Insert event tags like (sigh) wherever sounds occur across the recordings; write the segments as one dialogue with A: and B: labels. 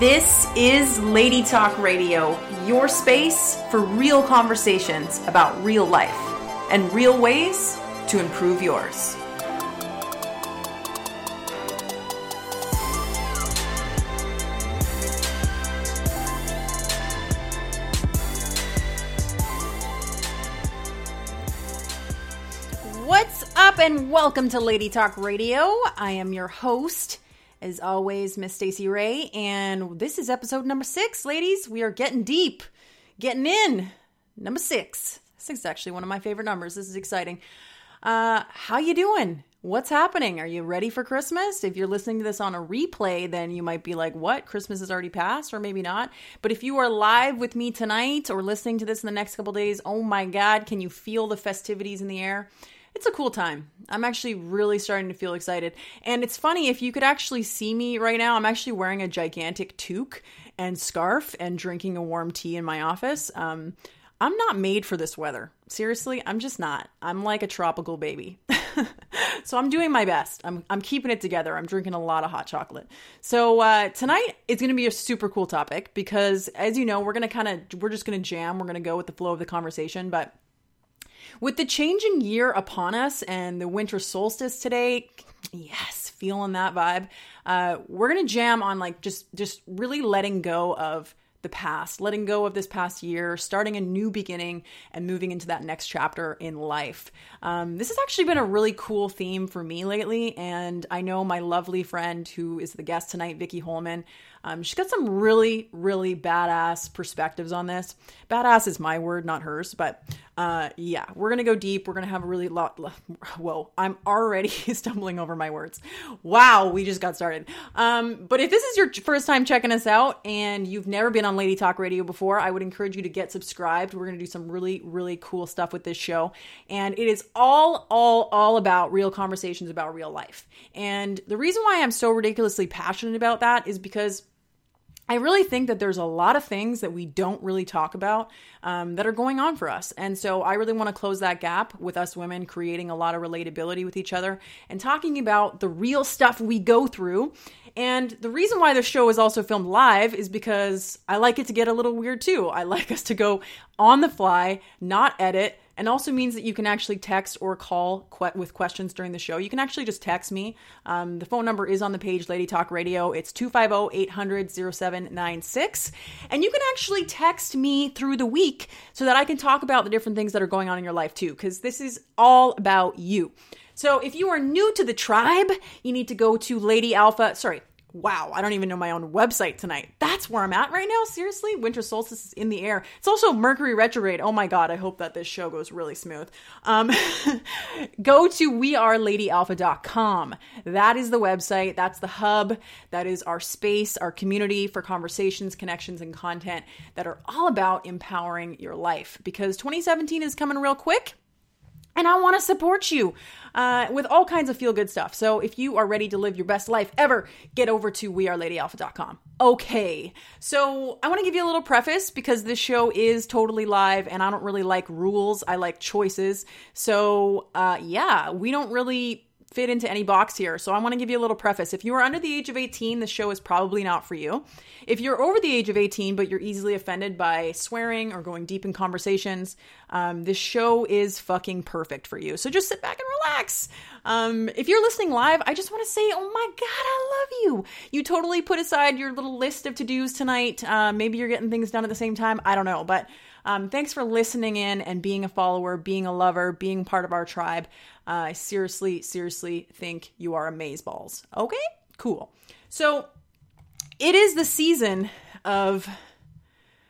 A: This is Lady Talk Radio, your space for real conversations about real life and real ways to improve yours. What's up, and welcome to Lady Talk Radio. I am your host, as always, Miss Stacey Ray, and this is episode number six, ladies. We are getting deep, getting in. Number six. Six is actually one of my favorite numbers. This is exciting. Uh, how you doing? What's happening? Are you ready for Christmas? If you're listening to this on a replay, then you might be like, "What? Christmas has already passed?" or maybe not. But if you are live with me tonight or listening to this in the next couple days, oh my god, can you feel the festivities in the air? It's a cool time. I'm actually really starting to feel excited. And it's funny, if you could actually see me right now, I'm actually wearing a gigantic toque and scarf and drinking a warm tea in my office. Um, I'm not made for this weather. Seriously, I'm just not. I'm like a tropical baby. (laughs) so I'm doing my best. I'm, I'm keeping it together. I'm drinking a lot of hot chocolate. So uh, tonight is going to be a super cool topic because, as you know, we're going to kind of, we're just going to jam. We're going to go with the flow of the conversation. But with the changing year upon us and the winter solstice today, yes, feeling that vibe. Uh, we're gonna jam on like just just really letting go of the past, letting go of this past year, starting a new beginning, and moving into that next chapter in life. Um, this has actually been a really cool theme for me lately, and I know my lovely friend who is the guest tonight, Vicky Holman. Um, she's got some really, really badass perspectives on this. Badass is my word, not hers, but uh, yeah, we're gonna go deep. We're gonna have a really lot. Whoa, I'm already (laughs) stumbling over my words. Wow, we just got started. Um, but if this is your first time checking us out and you've never been on Lady Talk Radio before, I would encourage you to get subscribed. We're gonna do some really, really cool stuff with this show, and it is all, all, all about real conversations about real life. And the reason why I'm so ridiculously passionate about that is because I really think that there's a lot of things that we don't really talk about um, that are going on for us. And so I really want to close that gap with us women creating a lot of relatability with each other and talking about the real stuff we go through. And the reason why the show is also filmed live is because I like it to get a little weird too. I (laughs) like us to go on the fly, not edit, and also means that you can actually text or call que- with questions during the show. You can actually just text me. Um, the phone number is on the page, Lady Talk Radio. It's 250 800 0796. And you can actually text me through the week so that I can talk about the different things that are going on in your life too, because this is all about you. So if you are new to the tribe, you need to go to Lady Alpha, sorry, wow, I don't even know my own website tonight. That's where I'm at right now. Seriously, winter solstice is in the air. It's also Mercury retrograde. Oh my god, I hope that this show goes really smooth. Um, (laughs) go to weareladyalpha.com. That is the website. That's the hub. That is our space, our community for conversations, connections, and content that are all about empowering your life. Because 2017 is coming real quick and I want to support you uh, with all kinds of feel good stuff. So if you are ready to live your best life ever, get over to weareladyalpha.com. Okay, so I want to give you a little preface because this show is totally live and I don't really like rules, I like choices. So uh, yeah, we don't really fit into any box here. So I want to give you a little preface. If you are under the age of 18, the show is probably not for you. If you're over the age of 18, but you're easily offended by swearing or going deep in conversations, um, this show is fucking perfect for you. So just sit back and relax. Um, if you're listening live, I just want to say, oh my God, I love you. You totally put aside your little list of to dos tonight. Uh, maybe you're getting things done at the same time. I don't know. But um, thanks for listening in and being a follower, being a lover, being part of our tribe. Uh, I seriously, seriously think you are amazeballs. Okay? Cool. So it is the season of.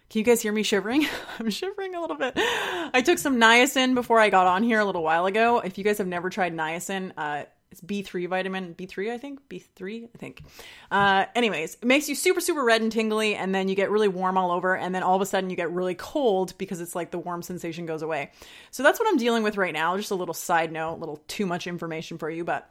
A: Can you guys hear me shivering? (laughs) I'm shivering a little bit. I took some niacin before I got on here a little while ago. If you guys have never tried niacin, uh, it's B3 vitamin, B3, I think, B3, I think. Uh, anyways, it makes you super, super red and tingly, and then you get really warm all over, and then all of a sudden you get really cold because it's like the warm sensation goes away. So that's what I'm dealing with right now. Just a little side note, a little too much information for you, but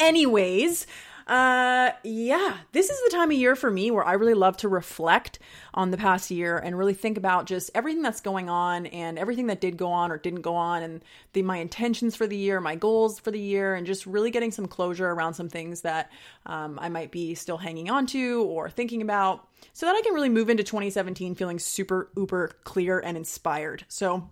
A: anyways, Uh, yeah, this is the time of year for me where I really love to reflect on the past year and really think about just everything that's going on and everything that did go on or didn't go on and the my intentions for the year, my goals for the year, and just really getting some closure around some things that um, I might be still hanging on to or thinking about, so that I can really move into 2017 feeling super uber clear and inspired. So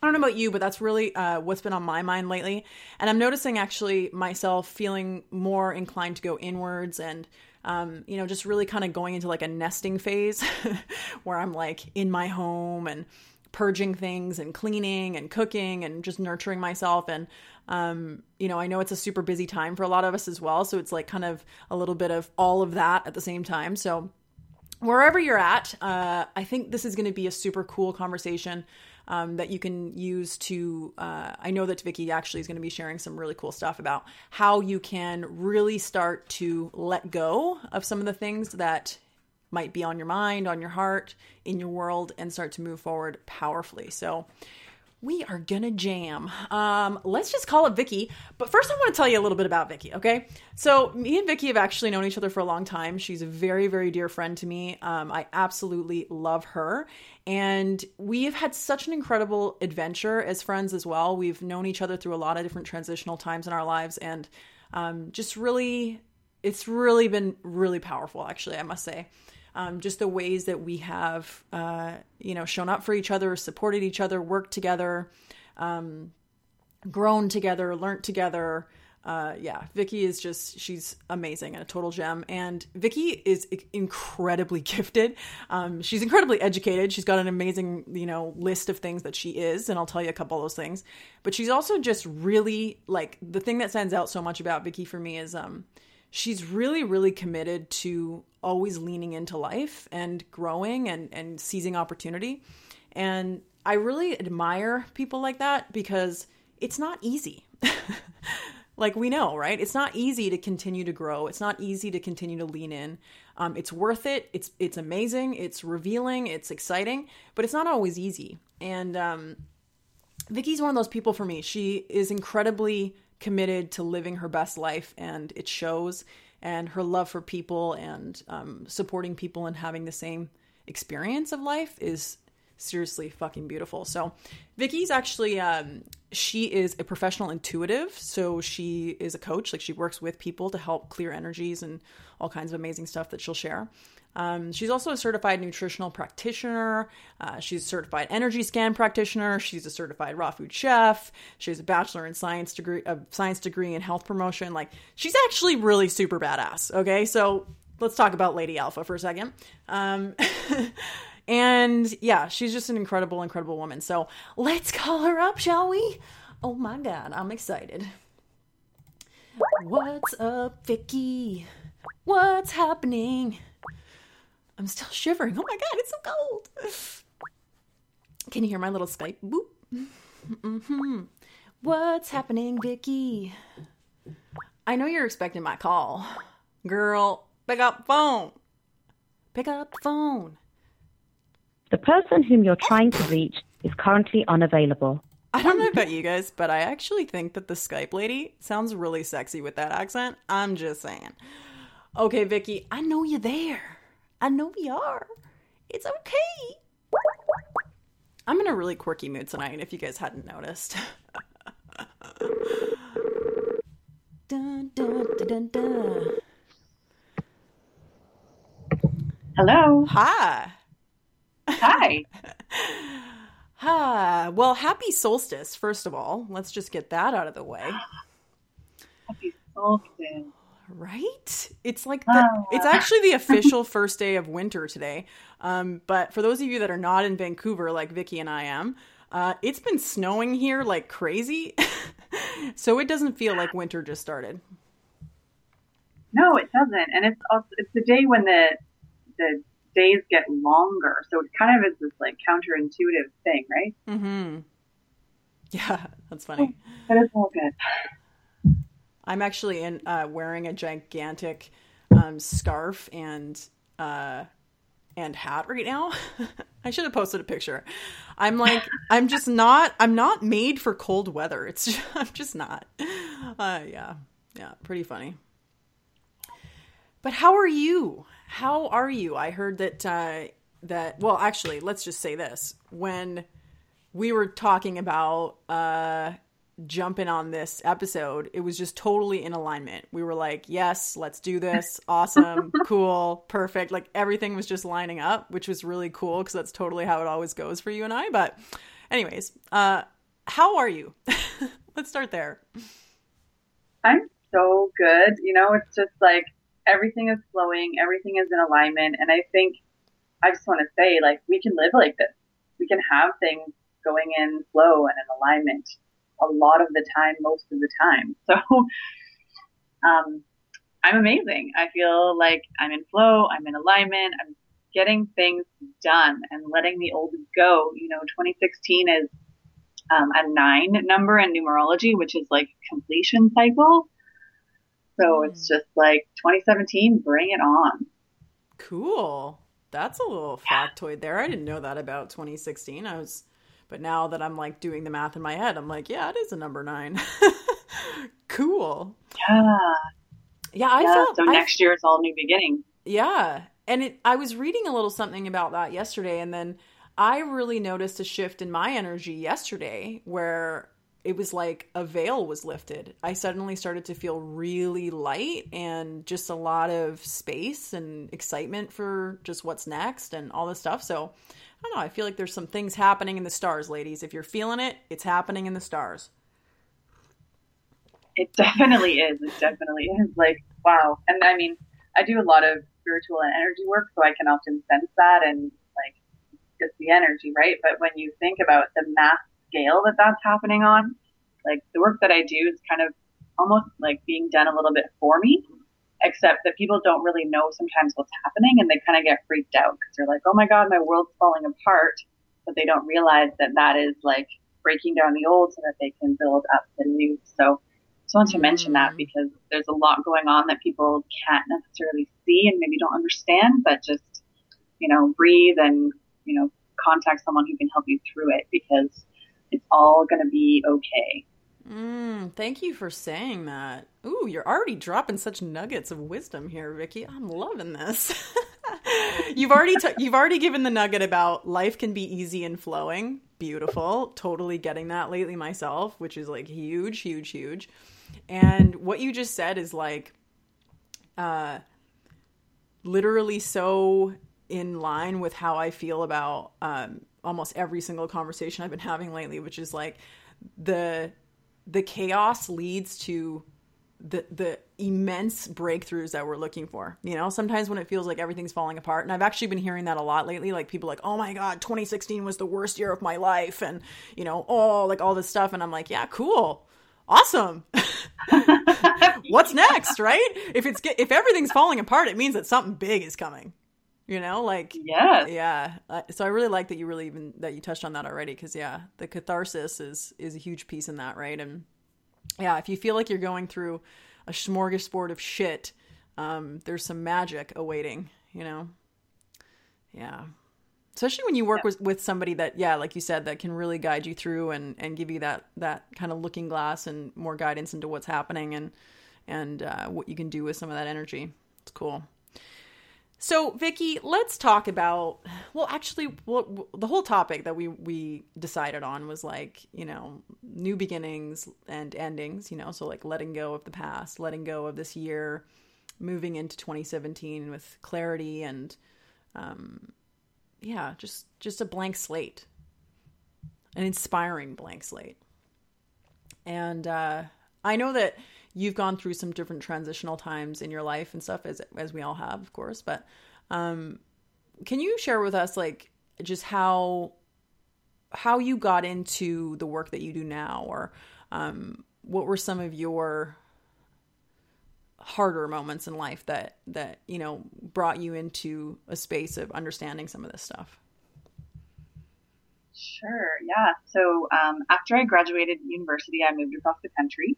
A: I don't know about you, but that's really uh, what's been on my mind lately. And I'm noticing actually myself feeling more inclined to go inwards and, um, you know, just really kind of going into like a nesting phase (laughs) where I'm like in my home and purging things and cleaning and cooking and just nurturing myself. And, um, you know, I know it's a super busy time for a lot of us as well. So it's like kind of a little bit of all of that at the same time. So, wherever you're at, uh, I think this is going to be a super cool conversation um, that you can use to. Uh, I know that Vicky actually is going to be sharing some really cool stuff about how you can really start to let go of some of the things that might be on your mind, on your heart, in your world, and start to move forward powerfully. So, we are gonna jam. Um, let's just call it Vicky. But first, I want to tell you a little bit about Vicky. Okay, so me and Vicky have actually known each other for a long time. She's a very, very dear friend to me. Um, I absolutely love her, and we have had such an incredible adventure as friends as well. We've known each other through a lot of different transitional times in our lives, and um, just really, it's really been really powerful. Actually, I must say um, just the ways that we have, uh, you know, shown up for each other, supported each other, worked together, um, grown together, learned together. Uh, yeah, Vicky is just, she's amazing and a total gem. And Vicky is incredibly (laughs) gifted. Um, she's incredibly educated. She's got an amazing, you know, list of things that she is. And I'll tell you a couple of those things. But she's also just really like the thing that stands out so much about Vicky for me is, um, she's really really committed to always leaning into life and growing and and seizing opportunity. And i really admire people like that because it's not easy. (laughs) Like we know right? It's not easy to continue to grow. It's not easy to continue to lean in. Um, it's worth it. It's it's amazing. It's revealing. It's exciting. But it's not always easy. And um, vicky's one of those people for me. She is incredibly committed to living her best life, and it shows. And her love for people and um, supporting people and having the same experience of life is seriously fucking beautiful. So, Vicky's actually um, she is a professional intuitive, so she is a coach. Like she works with people to help clear energies and all kinds of amazing stuff that she'll share. Um, she's also a certified nutritional practitioner. Uh, she's a certified energy scan practitioner. She's a certified raw food chef. She has a bachelor in science degree, a science degree in health promotion. Like she's actually really super badass. Okay, so let's talk about Lady Alpha for a second. Um, (laughs) and yeah, she's just an incredible, incredible woman. So let's call her up, shall we? Oh my god, I'm excited. What's up, Vicky? What's happening? I'm still shivering. Oh my god, it's so cold. Can you hear my little Skype boop? Mm-hmm. What's happening, Vicky? I know you're expecting my call. Girl, pick up phone. Pick up the phone.
B: The person whom you're trying to reach is currently unavailable.
A: I don't know about you guys, but I actually think that the Skype lady sounds really sexy with that accent. I'm just saying. Okay, Vicky, I know you're there. I know we are. It's okay. I'm in a really quirky mood tonight, if you guys hadn't noticed. (laughs)
C: dun, dun, dun, Hello.
A: Hi.
C: Hi. (laughs)
A: Hi. Well, happy solstice, first of all. Let's just get that out of the way. (gasps)
C: Happy solstice
A: right? It's like the, oh. it's actually the (laughs) official first day of winter today. Um, but for those of you that are not in Vancouver, like Vicky and I am, uh, it's been snowing here like crazy, (laughs) so it doesn't feel like winter just started.
C: No, it doesn't, and it's also, it's the day when the the days get longer, so it kind of is this like counterintuitive thing, right?
A: Mm-hmm. Yeah, that's funny.
C: But it's all good.
A: I'm actually in uh, wearing a gigantic um, scarf and uh, and hat right now. (laughs) I should have posted a picture. I'm like, I'm just not. I'm not made for cold weather. It's just, (laughs) I'm just not. Uh, yeah, yeah, pretty funny. But how are you? How are you? I heard that uh, that well, actually, let's just say this: when we were talking about uh, jumping on this episode, it was just totally in alignment. We were like, yes, let's do this. (laughs) Awesome, cool, perfect. Like everything was just lining up, which was really cool because that's totally how it always goes for you and I. But, anyways, uh, how are you? (laughs) let's start there.
C: I'm so good. You know, it's just like everything is flowing, everything is in alignment. And I think I just want to say, like, we can live like this. We can have things going in flow and in alignment a lot of the time, most of the time. (laughs) So, um, I'm amazing. I feel like I'm in flow, I'm in alignment, I'm getting things done and letting the old go. You know, 2016 is um, a nine number in numerology, which is like completion cycle. So it's hmm. just like 2017, bring it on.
A: Cool. That's a little yeah. factoid there. I didn't know that about 2016. I was, but now that I'm like doing the math in my head, I'm like, yeah, it is a number nine. (laughs) cool.
C: Yeah.
A: Yeah, I yeah, felt.
C: So next I, year it's all new beginning.
A: Yeah, and it. I was reading a little something about that yesterday, and then I really noticed a shift in my energy yesterday, where it was like a veil was lifted. I suddenly started to feel really light and just a lot of space and excitement for just what's next and all this stuff. So I don't know. I feel like there's some things happening in the stars, ladies. If you're feeling it, it's happening in the stars.
C: It definitely is. It definitely is. Like, wow. And I mean, I do a lot of spiritual and energy work, so I can often sense that and like just the energy, right? But when you think about the mass scale that that's happening on. Like the work that I do is kind of almost like being done a little bit for me, except that people don't really know sometimes what's happening and they kind of get freaked out because they're like, oh my God, my world's falling apart. But they don't realize that that is like breaking down the old so that they can build up the new. So just want to mention that mm. because there's a lot going on that people can't necessarily see and maybe don't understand, but just, you know, breathe and, you know, contact someone who can help you through it because it's all going to be okay.
A: Mm, thank you for saying that. Ooh, you're already dropping such nuggets of wisdom here, Vicky. I'm loving this. (laughs) you've already t- you've already given the nugget about life can be easy and flowing. Beautiful. Totally getting that lately myself, which is like huge, huge, huge. And what you just said is like uh literally so in line with how I feel about um almost every single conversation I've been having lately, which is like the the chaos leads to the the immense breakthroughs that we're looking for. You know, sometimes when it feels like everything's falling apart, and I've actually been hearing that a lot lately. Like people like, "Oh my god, 2016 was the worst year of my life," and you know, oh, like all this stuff, and I'm like, "Yeah, cool, awesome." (laughs) What's next, right? If it's if everything's falling apart, it means that something big is coming you know like
C: yeah
A: yeah so i really like that you really even that you touched on that already because yeah the catharsis is is a huge piece in that right? And yeah if you feel like you're going through a smorgasbord of shit um, there's some magic awaiting you know? Yeah. Especially when you work yeah. with, with somebody that yeah like you said that can really guide you through and and give you that that kind of looking glass and more guidance into what's happening and and uh, what you can do with some of that energy. It's cool so, Vicky, let's talk about. Well, actually, well, the whole topic that we we decided on was like you know new beginnings and endings. You know, so like letting go of the past, letting go of this year, moving into 2017 with clarity and, um, yeah, just just a blank slate, an inspiring blank slate. And uh, I know that you've gone through some different transitional times in your life and stuff as as we all have of course but um can you share with us like just how how you got into the work that you do now? Or um what were some of your harder moments in life that that you know brought you into a space of understanding some of this stuff?
C: Sure, yeah. So um, after I graduated university, I moved across the country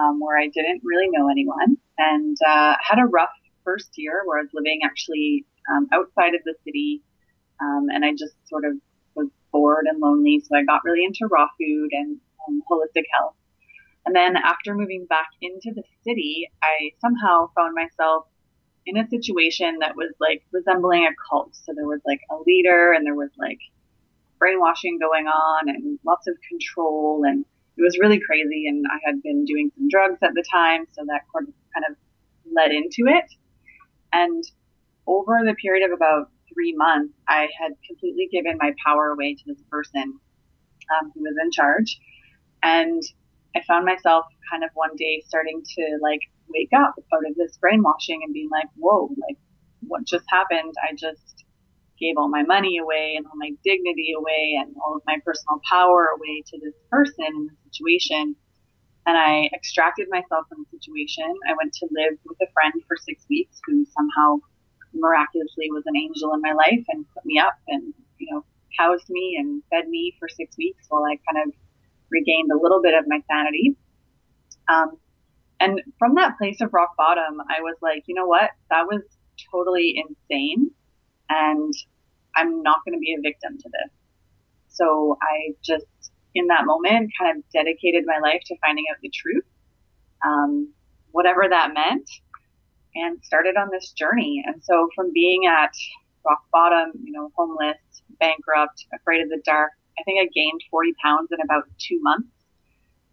C: um, where I didn't really know anyone and uh, had a rough first year where I was living actually um, outside of the city. Um, and I just sort of was bored and lonely. So I got really into raw food and, and holistic health. And then after moving back into the city, I somehow found myself in a situation that was like resembling a cult. So there was like a leader and there was like brainwashing going on and lots of control and it was really crazy and I had been doing some drugs at the time so that kind of led into it and over the period of about three months I had completely given my power away to this person um, who was in charge and I found myself kind of one day starting to like wake up out of this brainwashing and being like, whoa, like what just happened? I just gave all my money away and all my dignity away and all of my personal power away to this person in the situation. And I extracted myself from the situation. I went to live with a friend for six weeks who somehow miraculously was an angel in my life and put me up and, you know, housed me and fed me for six weeks while I kind of regained a little bit of my sanity. Um, and from that place of rock bottom, I was like, you know what? That was totally insane. And I'm not going to be a victim to this. So I just, in that moment, kind of dedicated my life to finding out the truth, um, whatever that meant, and started on this journey. And so from being at rock bottom, you know, homeless, bankrupt, afraid of the dark, I think I gained 40 pounds in about two months.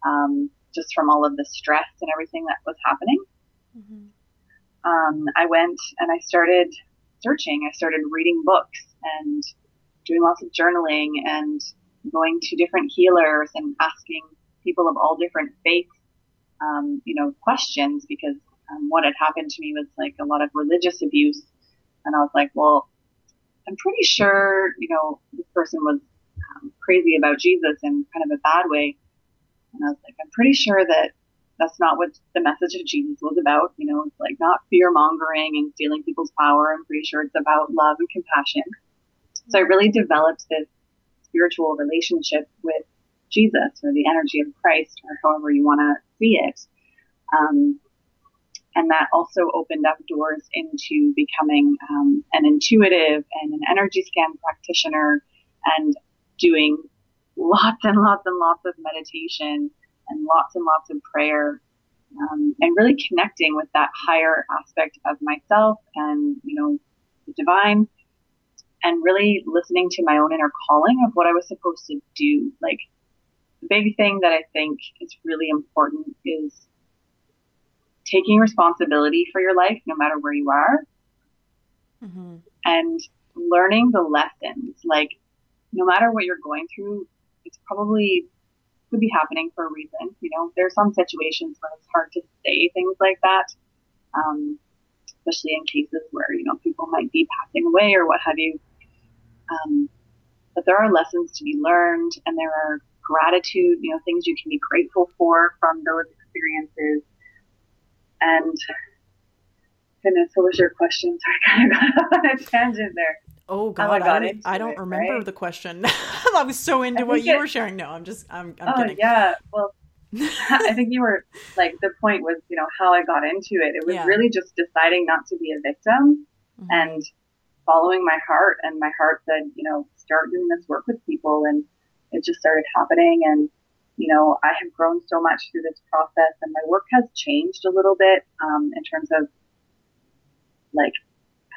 C: Um, just from all of the stress and everything that was happening. Mm-hmm. Um, I went and I started searching. I started reading books and doing lots of journaling and going to different healers and asking people of all different faiths, um, you know, questions because um, what had happened to me was like a lot of religious abuse. And I was like, well, I'm pretty sure, you know, this person was um, crazy about Jesus in kind of a bad way. And I was like, I'm pretty sure that that's not what the message of Jesus was about. You know, it's like not fear mongering and stealing people's power. I'm pretty sure it's about love and compassion. So I really developed this spiritual relationship with Jesus or the energy of Christ or however you want to see it. Um, and that also opened up doors into becoming um, an intuitive and an energy scan practitioner and doing lots and lots and lots of meditation and lots and lots of prayer um, and really connecting with that higher aspect of myself and you know the divine and really listening to my own inner calling of what I was supposed to do. Like the big thing that I think is really important is taking responsibility for your life, no matter where you are, mm-hmm. and learning the lessons. Like no matter what you're going through, it's probably could be happening for a reason. You know, there are some situations where it's hard to say things like that, um, especially in cases where you know people might be passing away or what have you. Um, but there are lessons to be learned, and there are gratitude, you know, things you can be grateful for from those experiences. And goodness, what was your question? (laughs) Sorry, I kind of got on a tangent there.
A: Oh God, I, I, don't, I don't it, remember right? the question. (laughs) I was so into what you it, were sharing. No, I'm just, I'm, I'm
C: oh,
A: kidding.
C: Yeah, well, (laughs) I think you were like the point was, you know, how I got into it. It was yeah. really just deciding not to be a victim mm-hmm. and following my heart. And my heart said, you know, start doing this work with people, and it just started happening. And you know, I have grown so much through this process, and my work has changed a little bit um, in terms of like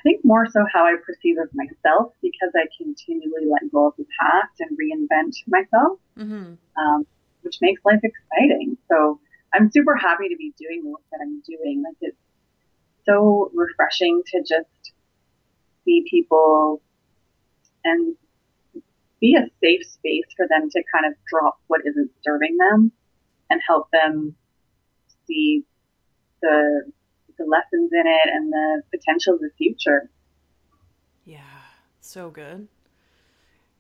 C: think more so how I perceive of myself because I continually let go of the past and reinvent myself, mm-hmm. um, which makes life exciting. So I'm super happy to be doing the work that I'm doing. Like it's so refreshing to just see people and be a safe space for them to kind of drop what isn't serving them and help them see the the lessons in it and the potential of the future.
A: Yeah, so good.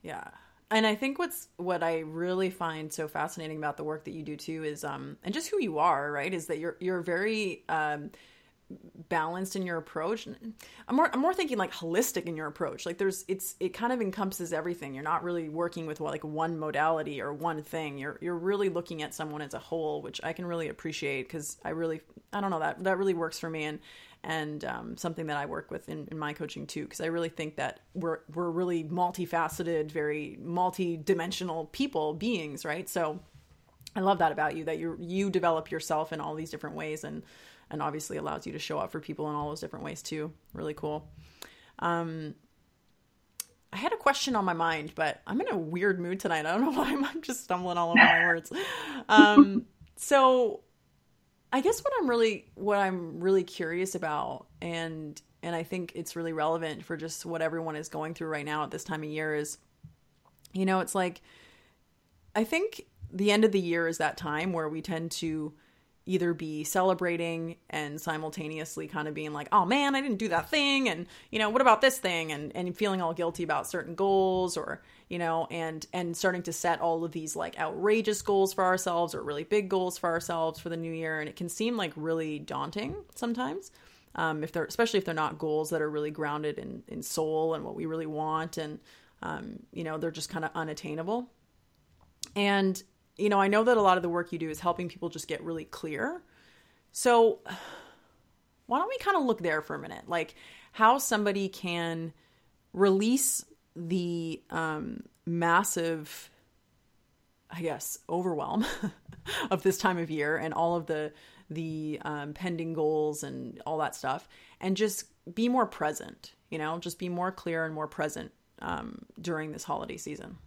A: Yeah. And I think what's what I really find so fascinating about the work that you do too is um and just who you are, right? Is that you're you're very um balanced in your approach. I'm more I'm more thinking like holistic in your approach. Like there's it's it kind of encompasses everything. You're not really working with like one modality or one thing. You're you're really looking at someone as a whole, which I can really appreciate because I really I don't know that that really works for me and and um, something that I work with in, in my coaching too because I really think that we're we're really multifaceted, very multi-dimensional people beings, right? So I love that about you that you you develop yourself in all these different ways and and obviously allows you to show up for people in all those different ways too. Really cool. Um, I had a question on my mind, but I'm in a weird mood tonight. I don't know (laughs) why I'm just stumbling all over my (laughs) words. Um, so I guess what I'm really what I'm really curious about and and I think it's really relevant for just what everyone is going through right now at this time of year is you know, it's like I think the end of the year is that time where we tend to either be celebrating and simultaneously kind of being like, oh man, I didn't do that thing. And, you know, what about this thing? And, and feeling all guilty about certain goals or, you know, and, and starting to set all of these like outrageous goals for ourselves or really big goals for ourselves for the new year. And it can seem like really daunting sometimes. Um, if they're, especially if they're not goals that are really grounded in, in soul and what we really want. And, um, you know, they're just kind of unattainable. And you know, I know that a lot of the work you do is helping people just get really clear. So, (sighs) why don't we kind of look there for a minute? Like, how somebody can release the um, massive, I guess, overwhelm (laughs) of this time of year and all of the the um, pending goals and all that stuff, and just be more present. You know, just be more clear and more present um, during this holiday season.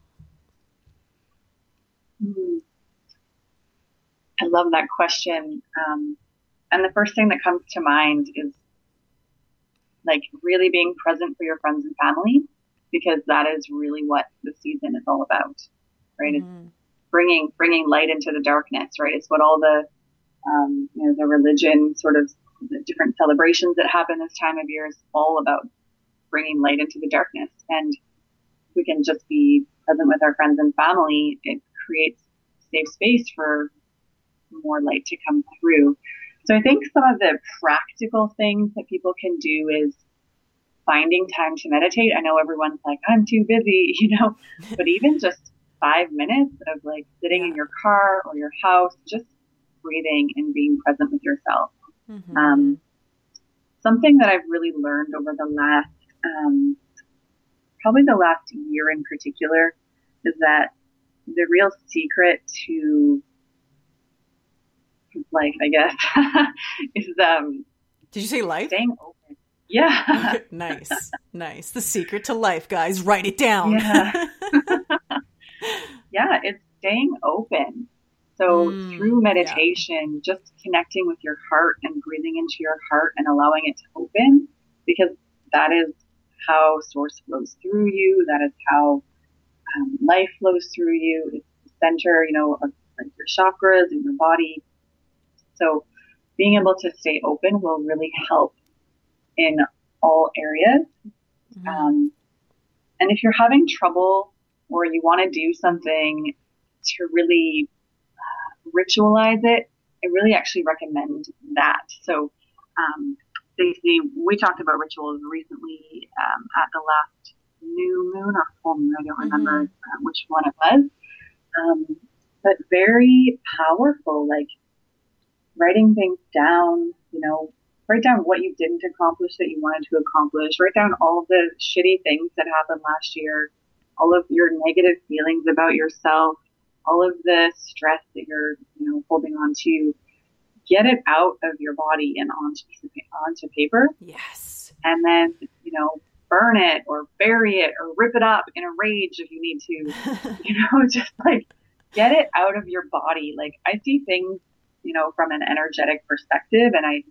C: Mm-hmm. I love that question. Um, and the first thing that comes to mind is like really being present for your friends and family because that is really what the season is all about, right? Mm-hmm. It's bringing bringing light into the darkness, right? It's what all the um, you know the religion sort of the different celebrations that happen this time of year is all about bringing light into the darkness. And we can just be present with our friends and family. It creates safe space for more light to come through. So I think some of the practical things that people can do is finding time to meditate. I know everyone's like, I'm too busy, (laughs) you know, but even just five minutes of like sitting in your car or your house, just breathing and being present with yourself. Mm-hmm. Um, something that I've really learned over the last, um, probably the last year in particular, is that the real secret to life, I guess, (laughs) is um.
A: Did you say life?
C: Staying open. Yeah.
A: nice, nice. The secret to life, guys. Write it down.
C: Yeah. (laughs) yeah, it's staying open. So mm, through meditation, yeah. just connecting with your heart and breathing into your heart and allowing it to open, because that is how source flows through you. That is how um, life flows through you. It's the center, you know, of like your chakras and your body. So being able to stay open will really help in all areas. Mm-hmm. Um, and if you're having trouble or you want to do something to really uh, ritualize it, I really actually recommend that. So, um, Stacey, we talked about rituals recently um, at the last new moon or full moon. I don't remember mm-hmm. uh, which one it was. Um, but very powerful. Like writing things down, you know, write down what you didn't accomplish that you wanted to accomplish, write down all the shitty things that happened last year, all of your negative feelings about yourself, all of the stress that you're, you know, holding on to. Get it out of your body and onto onto paper.
A: Yes.
C: And then, you know, burn it or bury it or rip it up in a rage if you need to. (laughs) you know, (laughs) just like get it out of your body. Like I see things you know, from an energetic perspective. And I,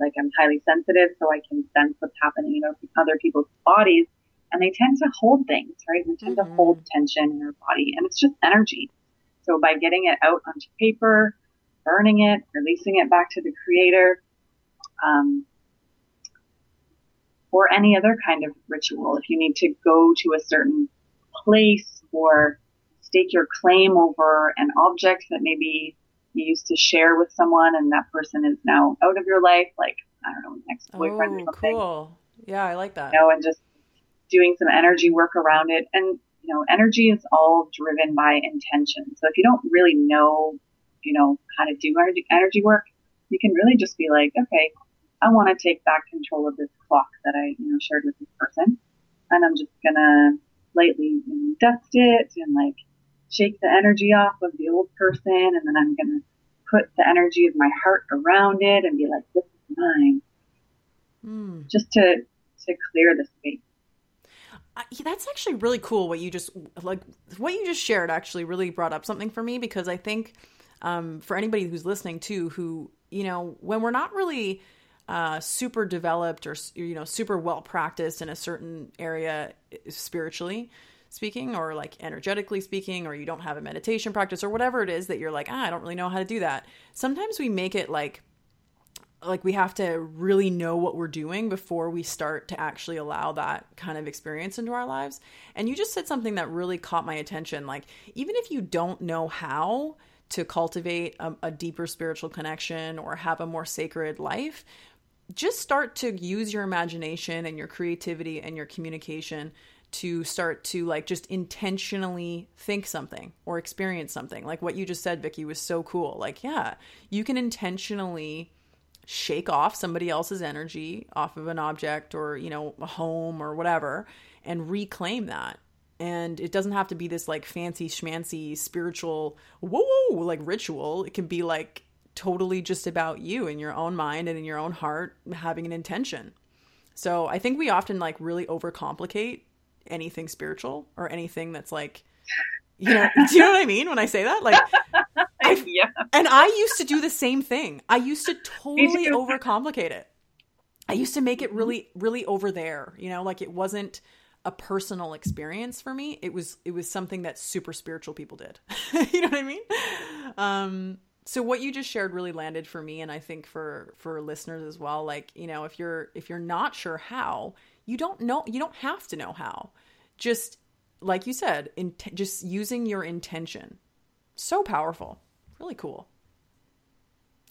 C: like, I'm highly sensitive, so I can sense what's happening in other people's bodies. And they tend to hold things, right? We tend mm-hmm. to hold tension in our body, and it's just energy. So by getting it out onto paper, burning it, releasing it back to the creator, um, or any other kind of ritual, if you need to go to a certain place or stake your claim over an object that maybe you used to share with someone and that person is now out of your life, like, I don't know, ex boyfriend oh, or something.
A: Cool. Yeah, I like that.
C: You know, and just doing some energy work around it. And, you know, energy is all driven by intention. So if you don't really know, you know, how to do energy work, you can really just be like, okay, I want to take back control of this clock that I, you know, shared with this person. And I'm just going to lightly you know, dust it and like shake the energy off of the old person and then I'm going to put the energy of my heart around it and be like, this is mine.
A: Mm.
C: just to to clear the space.
A: I, that's actually really cool what you just like what you just shared actually really brought up something for me because I think um, for anybody who's listening too who you know when we're not really uh, super developed or you know super well practiced in a certain area spiritually speaking or like energetically speaking or you don't have a meditation practice or whatever it is that you're like ah, I don't really know how to do that sometimes we make it like like we have to really know what we're doing before we start to actually allow that kind of experience into our lives. And you just said something that really caught my attention. Like, even if you don't know how to cultivate a, a deeper spiritual connection or have a more sacred life, just start to use your imagination and your creativity and your communication to start to like just intentionally think something or experience something. Like what you just said, Vicky, was so cool. Like, yeah, you can intentionally shake off somebody else's energy off of an object or you know a home or whatever and reclaim that and it doesn't have to be this like fancy schmancy spiritual whoa, whoa like ritual it can be like totally just about you in your own mind and in your own heart having an intention so i think we often like really overcomplicate anything spiritual or anything that's like you know (laughs) do you know what i mean when i say that like (laughs) I,
C: yeah.
A: and I used to do the same thing. I used to totally overcomplicate it. I used to make it really, really over there. You know, like it wasn't a personal experience for me. It was, it was something that super spiritual people did. (laughs) you know what I mean? Um, so what you just shared really landed for me, and I think for for listeners as well. Like, you know, if you're if you're not sure how, you don't know. You don't have to know how. Just like you said, in, just using your intention. So powerful really cool.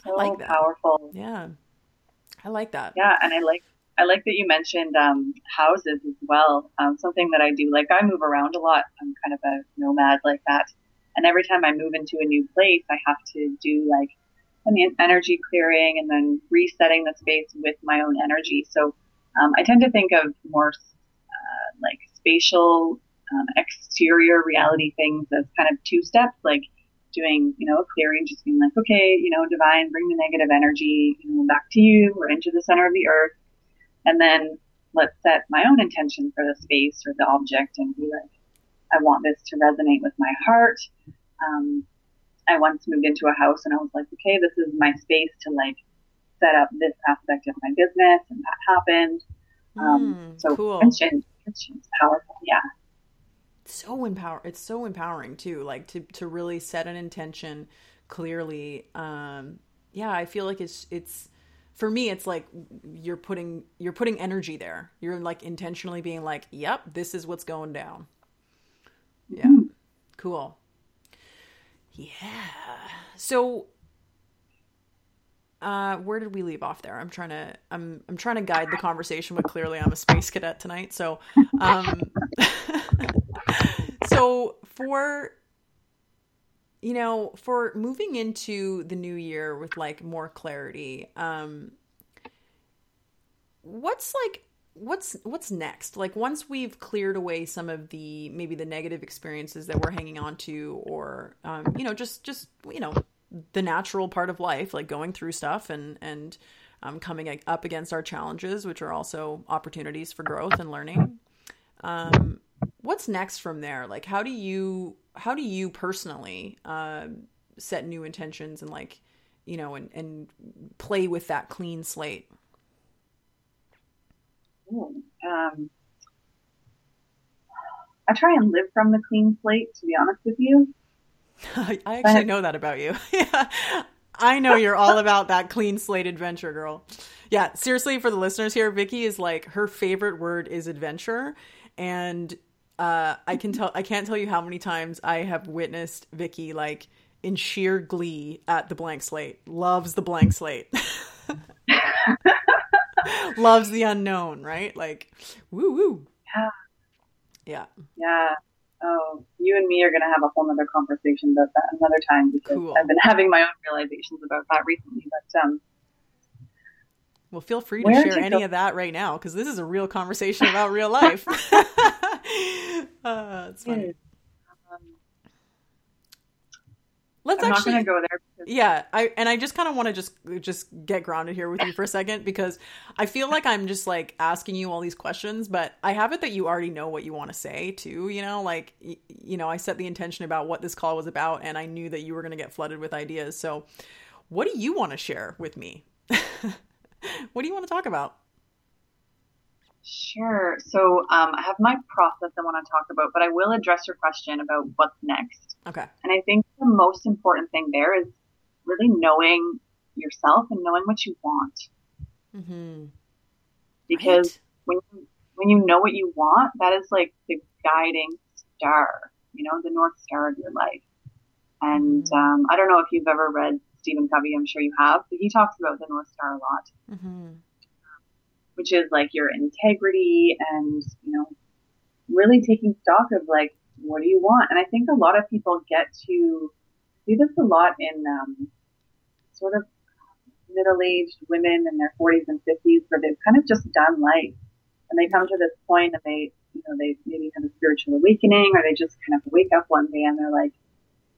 C: So I like that. powerful.
A: Yeah. I like that.
C: Yeah, and I like I like that you mentioned um, houses as well. Um, something that I do, like I move around a lot. I'm kind of a nomad like that, and every time I move into a new place, I have to do like an energy clearing and then resetting the space with my own energy. So um, I tend to think of more uh, like spatial um, exterior reality things as kind of two steps, like doing, you know, a clearing, just being like, okay, you know, divine, bring the negative energy you know, back to you or into the center of the earth. And then let's set my own intention for the space or the object and be like, I want this to resonate with my heart. Um, I once moved into a house and I was like, okay, this is my space to like set up this aspect of my business. And that happened. Um,
A: mm,
C: so
A: cool.
C: intention, intention's powerful. Yeah
A: so empower it's so empowering too like to to really set an intention clearly um yeah i feel like it's it's for me it's like you're putting you're putting energy there you're like intentionally being like yep this is what's going down yeah mm-hmm. cool yeah so uh where did we leave off there? I'm trying to i'm i'm trying to guide the conversation but clearly i'm a space cadet tonight so um (laughs) so for you know for moving into the new year with like more clarity um what's like what's what's next? Like once we've cleared away some of the maybe the negative experiences that we're hanging on to or um you know just just you know the natural part of life like going through stuff and and um, coming up against our challenges which are also opportunities for growth and learning. Um what's next from there? Like how do you how do you personally uh, set new intentions and like you know and and play with that clean slate?
C: Um, i try and live from the clean slate to be honest with you
A: i actually know that about you (laughs) yeah i know you're all about that clean slate adventure girl yeah seriously for the listeners here vicky is like her favorite word is adventure and uh, I can tell I can't tell you how many times I have witnessed Vicky like in sheer glee at the blank slate. Loves the blank slate. (laughs) Loves the unknown, right? Like woo woo.
C: Yeah.
A: Yeah.
C: Yeah. Oh, you and me are going to have a whole other conversation about that another time because cool. I've been having my own realizations about that recently. But um,
A: well, feel free to share any go? of that right now because this is a real conversation about real life. (laughs) (laughs) uh, it's funny. Um, Let's
C: I'm
A: actually
C: not going to go there
A: yeah i and i just kind of want to just just get grounded here with you for a second (laughs) because i feel like i'm just like asking you all these questions but i have it that you already know what you want to say too you know like y- you know i set the intention about what this call was about and i knew that you were going to get flooded with ideas so what do you want to share with me (laughs) what do you want to talk about
C: Sure. So um, I have my process I want to talk about, but I will address your question about what's next.
A: okay
C: And I think the most important thing there is really knowing yourself and knowing what you want.
A: mm-hmm.
C: Because
A: Right.
C: when you, when you know what you want, that is like the guiding star, you know, the north star of your life. And
A: Mhm.
C: um, I don't know if you've ever read Stephen Covey. I'm sure you have, but he talks about the north star a lot.
A: Mm-hmm.
C: which is like your integrity and, you know, really taking stock of like, what do you want? And I think a lot of people get to see this a lot in um, sort of middle-aged women in their 40s and 50s where they've kind of just done life and they come to this point and they, you know, they maybe have a spiritual awakening or they just kind of wake up one day and they're like,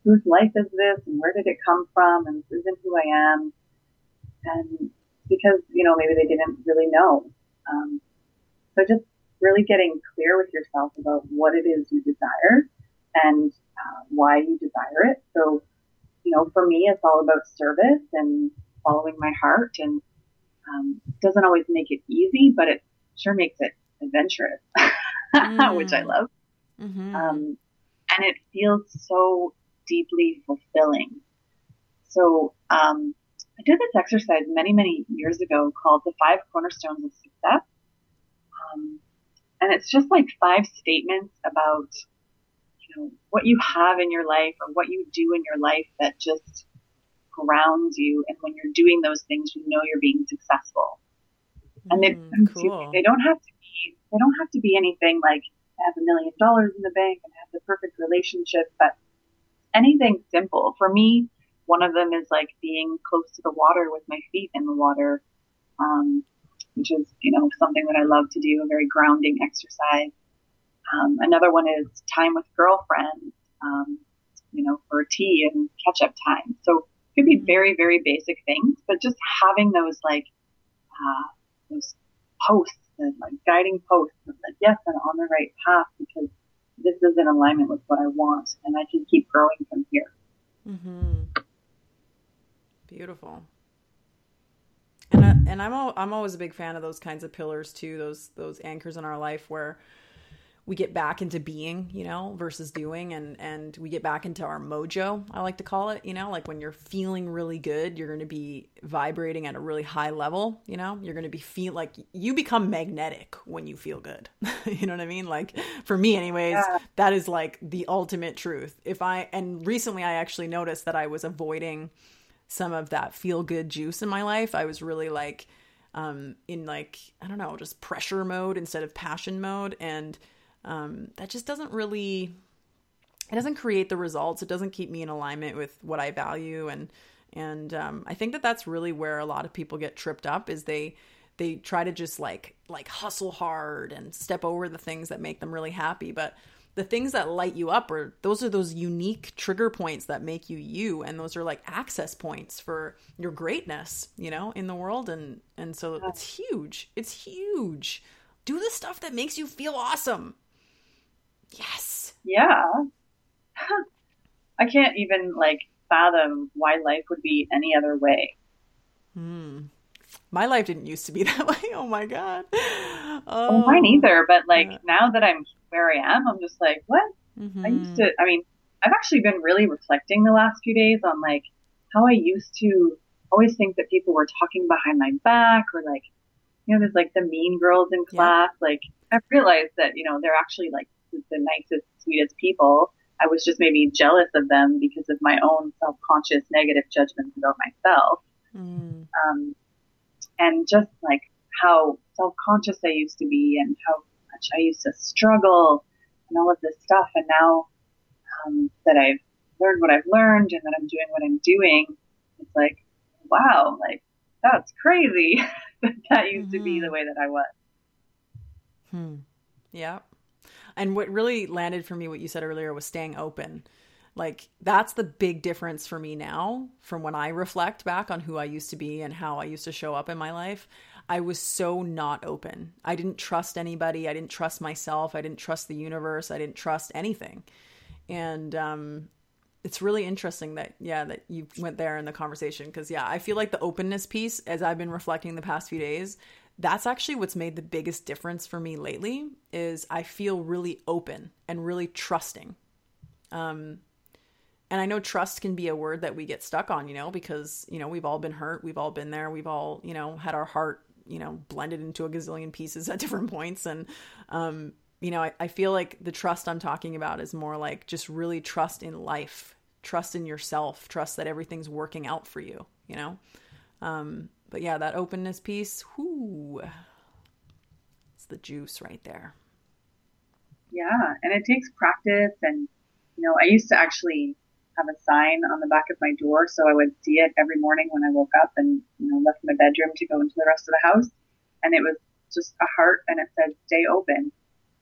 C: whose life is this and where did it come from and this isn't who I am. And because, you know, maybe they didn't really know. Um, so just really getting clear with yourself about what it is you desire and uh, why you desire it. So, you know, for me, it's all about service and following my heart and um, doesn't always make it easy, but it sure makes it adventurous, (laughs) which I
A: Mm.
C: love.
A: Mm-hmm.
C: Um, and it feels so deeply fulfilling. So, um, I did this exercise many, many years ago called the five cornerstones of success. Um, and it's just like five statements about, know, what you have in your life or what you do in your life that just grounds you. And when you're doing those things, you know you're being successful. And they,
A: Mm, cool.
C: they don't have to be, they don't have to be anything like have a million dollars in the bank and have the perfect relationship, but anything simple. For me, one of them is like being close to the water with my feet in the water, um, which is, you know, something that I love to do, a very grounding exercise. Um, another one is time with girlfriends, um, you know, for tea and catch up time. So it could be
A: Mhm.
C: very, very basic things, but just having those like, uh, those posts and like guiding posts of like, yes, I'm on the right path because this is in alignment with what I want and I can keep growing from here.
A: Mm-hmm. Beautiful. And I, and I'm al- I'm always a big fan of those kinds of pillars too. Those those anchors in our life where we get back into being, you know, versus doing, and and we get back into our mojo. I like to call it, you know, like when you're feeling really good, you're going to be vibrating at a really high level. You know, you're going to be feel like you become magnetic when you feel good. (laughs) you know what I mean? Like for me, anyways,
C: Yeah.
A: that is like the ultimate truth. If I and recently I actually noticed that I was avoiding some of that feel good juice in my life. I was really like um in like I don't know, just pressure mode instead of passion mode and um that just doesn't really it doesn't create the results. It doesn't keep me in alignment with what I value. And and um I think that that's really where a lot of people get tripped up is they they try to just like like hustle hard and step over the things that make them really happy, but the things that light you up are those are those unique trigger points that make you you. And those are like access points for your greatness you know in the world. And and so it's huge. It's huge. Do the stuff that makes you feel awesome yes
C: Yeah. (laughs) I can't even like fathom why life would be any other way.
A: hmm. my life didn't used to be (laughs) that way oh my god oh,
C: Well, mine either, but like
A: yeah.
C: now that I'm where I am, I'm just like, what? I used
A: Mhm.
C: to, I mean, I've actually been really reflecting the last few days on like how I used to always think that people were talking behind my back or like, you know, there's like the mean girls in
A: Yeah.
C: class. Like I've realized that, you know, they're actually like the nicest, sweetest people. I was just maybe jealous of them because of my own self-conscious negative judgments about myself.
A: Mm.
C: Um, and just like how self-conscious I used to be and how much I used to struggle and all of this stuff. And now um, that I've learned what I've learned and that I'm doing what I'm doing, it's like, wow, like that's crazy (laughs) that that used to be the way that I was.
A: Hmm. Yeah. And what really landed for me, what you said earlier, was staying open. Like that's the big difference for me now from when I reflect back on who I used to be and how I used to show up in my life. I was so not open. I didn't trust anybody. I didn't trust myself. I didn't trust the universe. I didn't trust anything. And um, it's really interesting that yeah that you went there in the conversation because yeah I feel like the openness piece as I've been reflecting the past few days that's actually what's made the biggest difference for me lately is I feel really open and really trusting. Um, and I know trust can be a word that we get stuck on, you know, because, you know, we've all been hurt. We've all been there. We've all, you know, had our heart, you know, blended into a gazillion pieces (laughs) at different points. And, um, you know, I, I feel like the trust I'm talking about is more like just really trust in life, trust in yourself, trust that everything's working out for you, you know? Um, but yeah, that openness piece, whoo, it's the juice right there.
C: Yeah, and it takes practice. And, you know, I used to actually have a sign on the back of my door so I would see it every morning when I woke up and, you know, left my bedroom to go into the rest of the house. And it was just a heart and it said, stay open.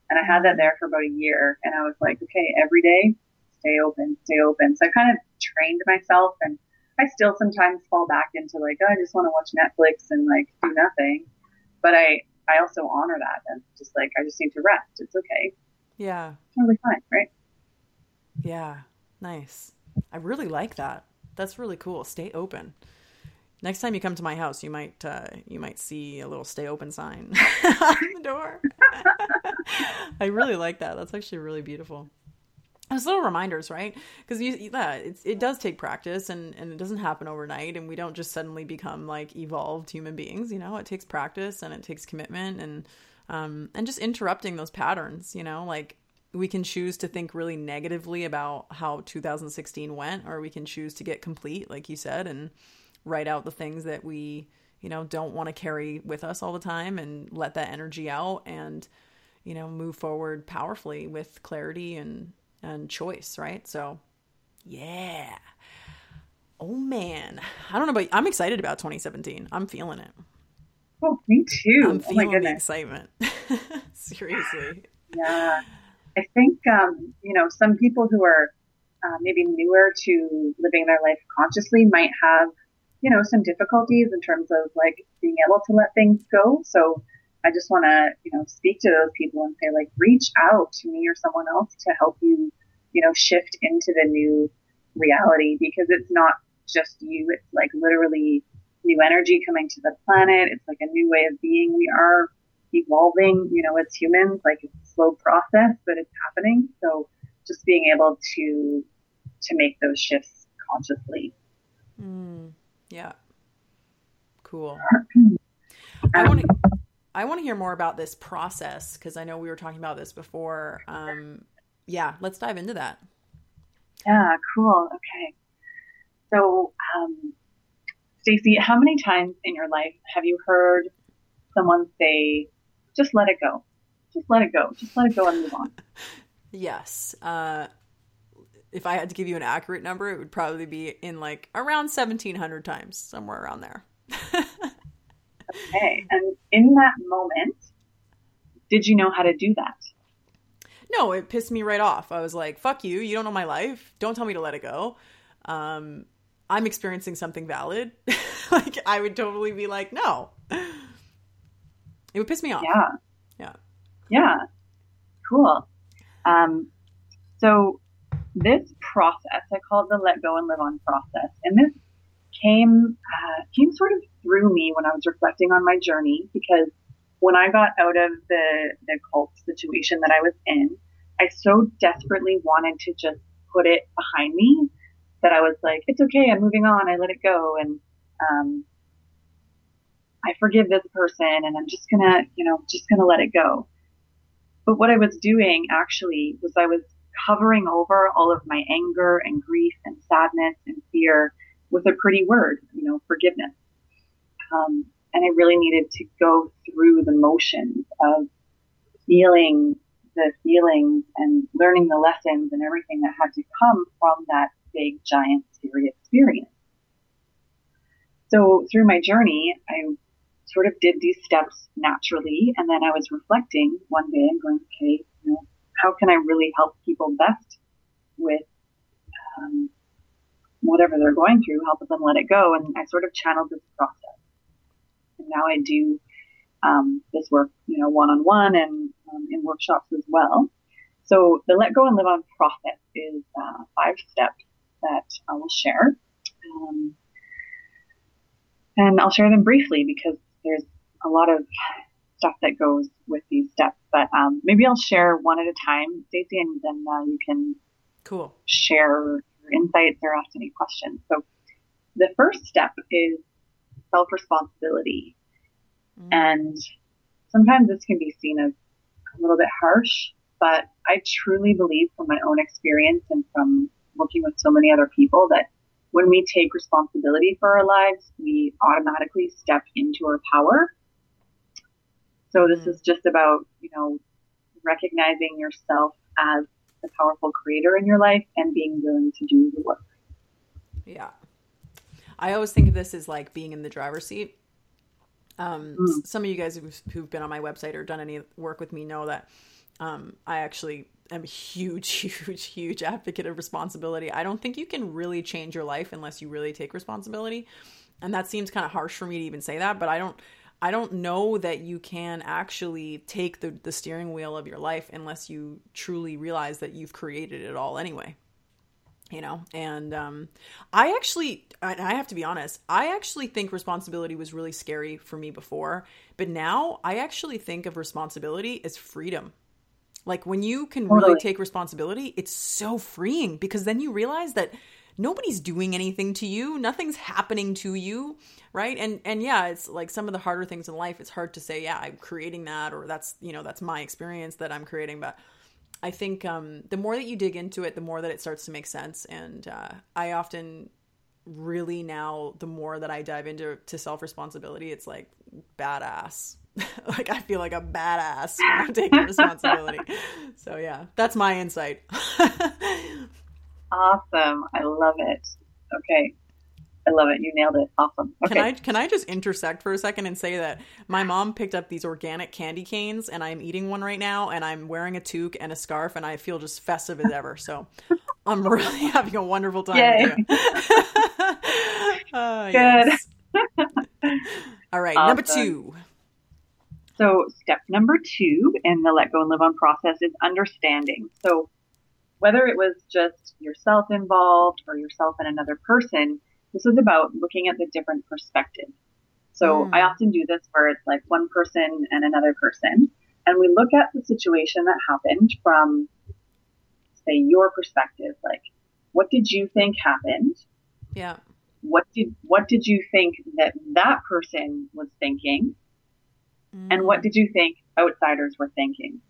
C: And I had that there for about a year. And I was like, okay, every day, stay open, stay open. So I kind of trained myself and I still sometimes fall back into like, oh, I just want to watch Netflix and like do nothing. But I, I also honor that and just like, I just need to rest. It's okay.
A: Yeah.
C: Totally fine. Right.
A: Yeah. Nice. I really like that. That's really cool. Stay open. Next time you come to my house, you might uh, you might see a little "stay open" sign (laughs) on the door. (laughs) I really like that. That's actually really beautiful as little reminders, right? Because yeah, it does take practice, and and it doesn't happen overnight, and we don't just suddenly become like evolved human beings. You know, it takes practice and it takes commitment, and um, and just interrupting those patterns. You know, like we can choose to think really negatively about how 2016 went, or we can choose to get complete, like you said, and write out the things that we you know don't want to carry with us all the time, and let that energy out, and you know move forward powerfully with clarity and and choice, right? So, yeah. Oh man, I don't know, but I'm excited about 2017. I'm feeling it.
C: Oh, me too.
A: I'm feeling oh the excitement. (laughs) Seriously.
C: Yeah, I think um, you know some people who are uh, maybe newer to living their life consciously might have you know some difficulties in terms of like being able to let things go. So I just want to, you know, speak to those people and say, like, reach out to me or someone else to help you, you know, shift into the new reality because it's not just you. It's like literally new energy coming to the planet. It's like a new way of being. We are evolving, you know, as humans. Like it's a slow process, but it's happening. So just being able to to make those shifts consciously.
A: Mm, yeah. Cool. (clears throat) I want to I want to hear more about this process because I know we were talking about this before. Um, yeah, let's dive into that.
C: Yeah, cool. Okay. So, um, Stacy, how many times in your life have you heard someone say, just let it go? Just let it go. Just let it go and move on. (laughs)
A: yes. Uh, if I had to give you an accurate number, it would probably be in like around 1700 times, somewhere around there. (laughs)
C: Okay. And in that moment, did you know how to do that?
A: No, it pissed me right off. I was like, fuck you. You don't know my life. Don't tell me to let it go. Um, I'm experiencing something valid. (laughs) like, I would totally be like, no. It would piss me off.
C: Yeah.
A: Yeah.
C: Yeah. Cool. Um, so this process, I call it the let go and live on process. And this came uh, came sort of through me when I was reflecting on my journey because when I got out of the the cult situation that I was in, I so desperately wanted to just put it behind me that I was like, it's okay, I'm moving on, I let it go, and um, I forgive this person, and I'm just gonna, you know, just gonna let it go. But what I was doing actually was I was covering over all of my anger and grief and sadness and fear with a pretty word, you know, forgiveness. Um, and I really needed to go through the motions of feeling the feelings and learning the lessons and everything that had to come from that big, giant, scary experience. So through my journey, I sort of did these steps naturally. And then I was reflecting one day and going, okay, you know, how can I really help people best with um, whatever they're going through, help them let it go. And I sort of channeled this process. And now I do um, this work, you know, one on one and um, in workshops as well. So the let go and live on process is uh, five steps that I will share. Um, and I'll share them briefly because there's a lot of stuff that goes with these steps. But um, maybe I'll share one at a time, Stacey, and then uh, you can
A: cool
C: share insights or ask any questions. So the first step is self responsibility, mm. and sometimes this can be seen as a little bit harsh, but I truly believe from my own experience and from working with so many other people that when we take responsibility for our lives, we automatically step into our power. So this mm. is just about, you know, recognizing yourself as the powerful creator in your life and being willing to do the work.
A: Yeah. I always think of this as like being in the driver's seat. Um, mm. Some of you guys who've, who've, been on my website or done any work with me know that um, I actually am a huge, (laughs) huge, huge advocate of responsibility. I don't think you can really change your life unless you really take responsibility. And that seems kind of harsh for me to even say that, but I don't I don't know that you can actually take the, the steering wheel of your life unless you truly realize that you've created it all anyway. You know, and um, I actually, I have to be honest, I actually think responsibility was really scary for me before, but now I actually think of responsibility as freedom like when you can really take responsibility, it's so freeing because then you realize that nobody's doing anything to you, nothing's happening to you, right? And and yeah, it's like some of the harder things in life, it's hard to say, yeah, I'm creating that or that's, you know, that's my experience that I'm creating, but I think um, the more that you dig into it, the more that it starts to make sense. And uh, I often really now, the more that I dive into to self responsibility, it's like badass. (laughs) like I feel like a badass when I'm taking responsibility. (laughs) so yeah, that's my insight. (laughs)
C: awesome. I love it. Okay. I love it. You nailed it. Awesome.
A: Okay. Can I can I just intersect for a second and say that my mom picked up these organic candy canes and I'm eating one right now and I'm wearing a toque and a scarf and I feel just festive as ever. So (laughs) I'm really (laughs) having a wonderful time. Yay. uh, (laughs) Good. All right, awesome. number two.
C: So, step number two in the let go and live on process is understanding. So, whether it was just yourself involved or yourself and another person, this is about looking at the different perspectives. So, mm. I often do this where it's like one person and another person, and we look at the situation that happened from, say, your perspective. Like, what did you think happened?
A: Yeah.
C: What did what did you think that that person was thinking? Mm. And what did you think outsiders were thinking?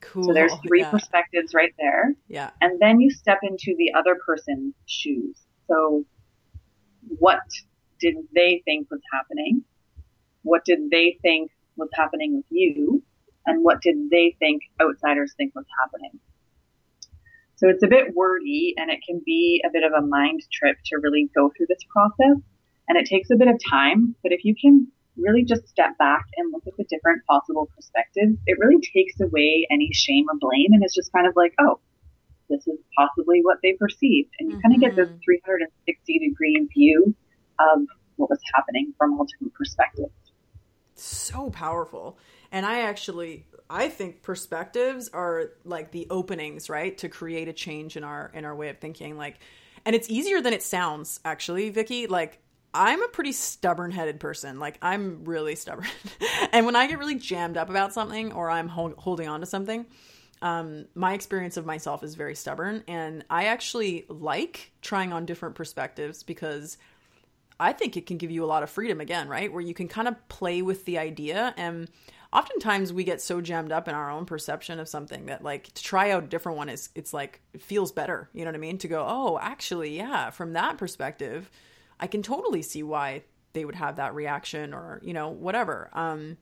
C: Cool. So there's three yeah. perspectives right there.
A: Yeah.
C: And then you step into the other person's shoes. So what did they think was happening? What did they think was happening with you? And what did they think outsiders think was happening? So it's a bit wordy and it can be a bit of a mind trip to really go through this process. And it takes a bit of time, but if you can really just step back and look at the different possible perspectives, it really takes away any shame or blame. And it's just kind of like, oh, this is possibly what they perceived. And you mm-hmm. kind of get this mm-hmm. 360 degree view of what was happening from all different perspectives.
A: So powerful. And I actually, I think perspectives are like the openings, right, to create a change in our in our way of thinking. Like, and it's easier than it sounds, actually, Vicky. Like, I'm a pretty stubborn headed person. Like, I'm really stubborn. (laughs) and when I get really jammed up about something or I'm holding on to something, um, my experience of myself is very stubborn. And I actually like trying on different perspectives because I think it can give you a lot of freedom again, right? Where you can kind of play with the idea. And oftentimes we get so jammed up in our own perception of something that, like, to try out a different one is, it's like, it feels better. You know what I mean? To go, oh, actually, yeah, from that perspective I can totally see why they would have that reaction or, you know, whatever. Um,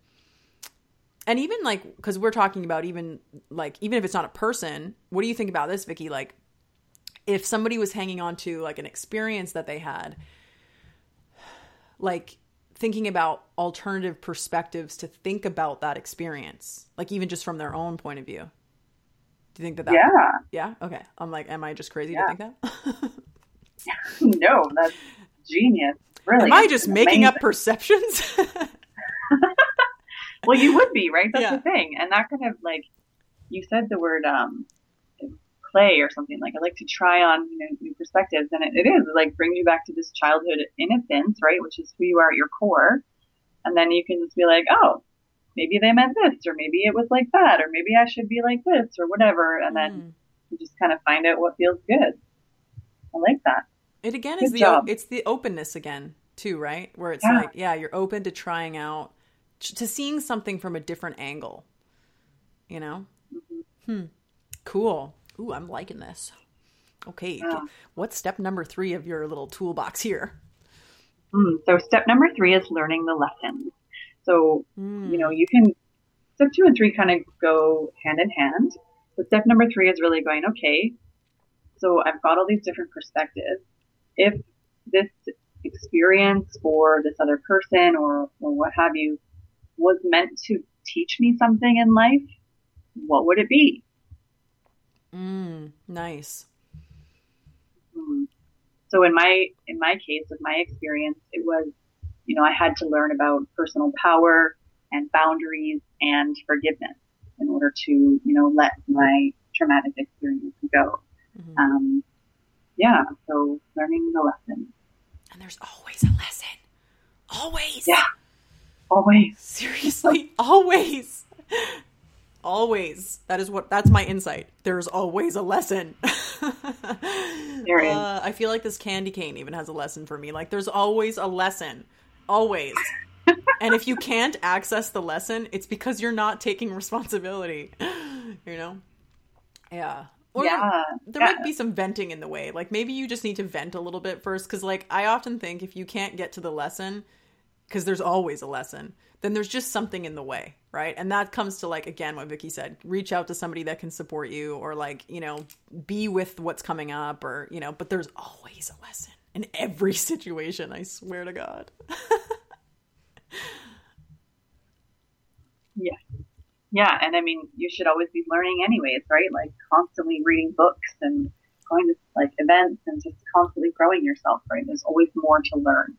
A: and even like, because we're talking about even like, even if it's not a person, what do you think about this, Vicky? Like, if somebody was hanging on to like an experience that they had, like thinking about alternative perspectives to think about that experience, like even just from their own point of view. Do you think that that?
C: Yeah.
A: Yeah. Okay. I'm like, am I just crazy
C: Yeah.
A: to think that? (laughs) (laughs)
C: No, that's genius. Really.
A: am I just making up perceptions? (laughs)
C: Well, you would be, right? That's
A: Yeah.
C: the thing. And that kind of like, you said the word um, play or something like I like to try on you know new perspectives, and it, it is like bring you back to this childhood innocence, right? Which is who you are at your core, and then you can just be like, oh, maybe they meant this, or maybe it was like that, or maybe I should be like this, or whatever, and then
A: Mm.
C: you just kind of find out what feels good. I like that.
A: It again
C: Good
A: is the
C: job.
A: it's the openness again too, right? Where it's
C: Yeah.
A: like, yeah, you're open to trying out to seeing something from a different angle. You know?
C: Mm-hmm.
A: Hmm. Cool. Ooh, I'm liking this. Okay.
C: Yeah.
A: What's step number 3 of your little toolbox here?
C: Mm, so step number three is learning the lessons. So
A: Mm.
C: you know, you can step two and three kind of go hand in hand. But step number three is really going, okay, so I've got all these different perspectives. If this experience or this other person or, or what have you was meant to teach me something in life, what would it be?
A: Mm, nice.
C: Hmm. So in my in my case, with my experience, it was, you know, I had to learn about personal power and boundaries and forgiveness in order to, you know, let my traumatic experience go.
A: Mhm.
C: Um, yeah, so learning the lesson.
A: And there's always a lesson. Always.
C: Yeah. Always.
A: Seriously, (laughs) always. Always. That is what that's my insight. There's always a lesson. (laughs)
C: There is.
A: Uh, I feel like this candy cane even has a lesson for me. Like there's always a lesson. Always. and if you can't access the lesson, it's because you're not taking responsibility. (laughs) You know? Yeah. Or
C: yeah.
A: there
C: yeah.
A: might be some venting in the way. Like maybe you just need to vent a little bit first cuz like I often think if you can't get to the lesson cuz there's always a lesson, then there's just something in the way, right? And that comes to like again what Vicky said, reach out to somebody that can support you or like, you know, be with what's coming up or, you know, but there's always a lesson in every (laughs) situation, I swear to god. (laughs)
C: Yeah. Yeah, and I mean, you should always be learning anyways, right? Like constantly reading books and going to like events and just constantly growing yourself, right? There's always more to learn.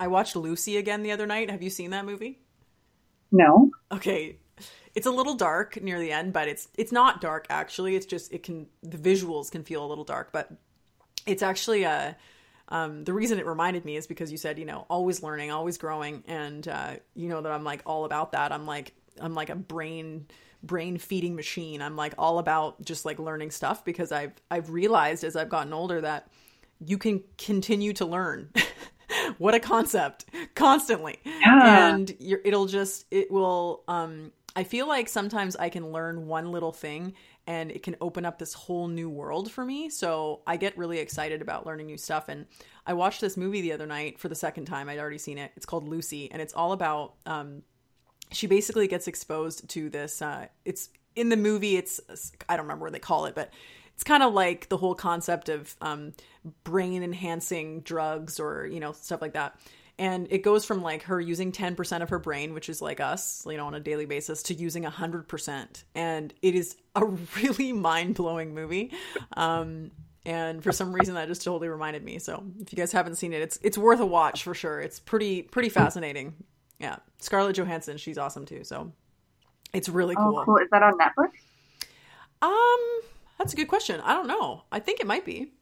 A: I watched Lucy again the other night. Have you seen that movie?
C: No.
A: Okay. It's a little dark near the end, but it's it's not dark actually. It's just it can the visuals can feel a little dark, but it's actually a um, the reason it reminded me is because you said you know always learning, always growing, and uh, you know that I'm like all about that. I'm like I'm like a brain brain feeding machine. I'm like all about just like learning stuff because I've I've realized as I've gotten older that you can continue to learn. (laughs) what a concept. Constantly.
C: Yeah.
A: and you're, it'll just it will um i feel like sometimes i can learn one little thing and it can open up this whole new world for me. So i get really excited about learning new stuff. And i watched this movie the other night for the second time. I'd already seen it. It's called lucy. And it's all about um she basically gets exposed to this uh it's in the movie it's i don't remember what they call it but it's kind of like the whole concept of um, brain enhancing drugs or you know stuff like that. And it goes from like her using 10% of her brain which is like us you know on a daily basis to using 100% and it is a (laughs) really mind-blowing movie. Um, and for some reason that just totally reminded me. So if you guys haven't seen it it's it's worth a watch for sure. It's pretty pretty fascinating yeah scarlett johansson she's awesome too so it's really cool
C: Oh, cool. Is that on Netflix?
A: um that's a good question i don't know i think it might be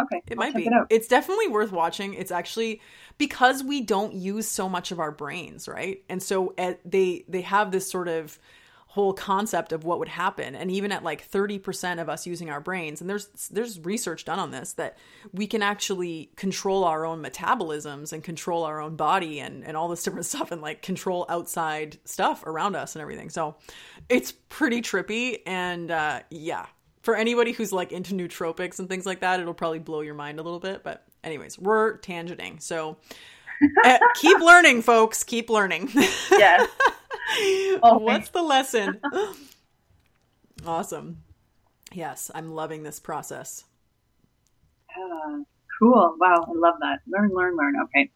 C: Okay.
A: it
C: I'll
A: might be.
C: It
A: it's definitely worth watching. It's actually because we don't use so much of our brains, right? And so at, they they have this sort of whole concept of what would happen and even at like 30% of us using our brains and there's there's research done on this that we can actually control our own metabolisms and control our own body and and all this different (laughs) stuff and like control outside stuff around us and everything so it's pretty trippy and uh yeah for anybody who's like into nootropics and things like that, it'll probably blow your mind a little bit. But anyways, we're tangenting. So uh, keep learning, folks. Keep learning. (laughs)
C: Yes. Oh, (laughs)
A: What's the lesson? (laughs) awesome. Yes, I'm loving this process.
C: Yeah. Cool. Wow. I love that. Learn, learn, learn. Okay.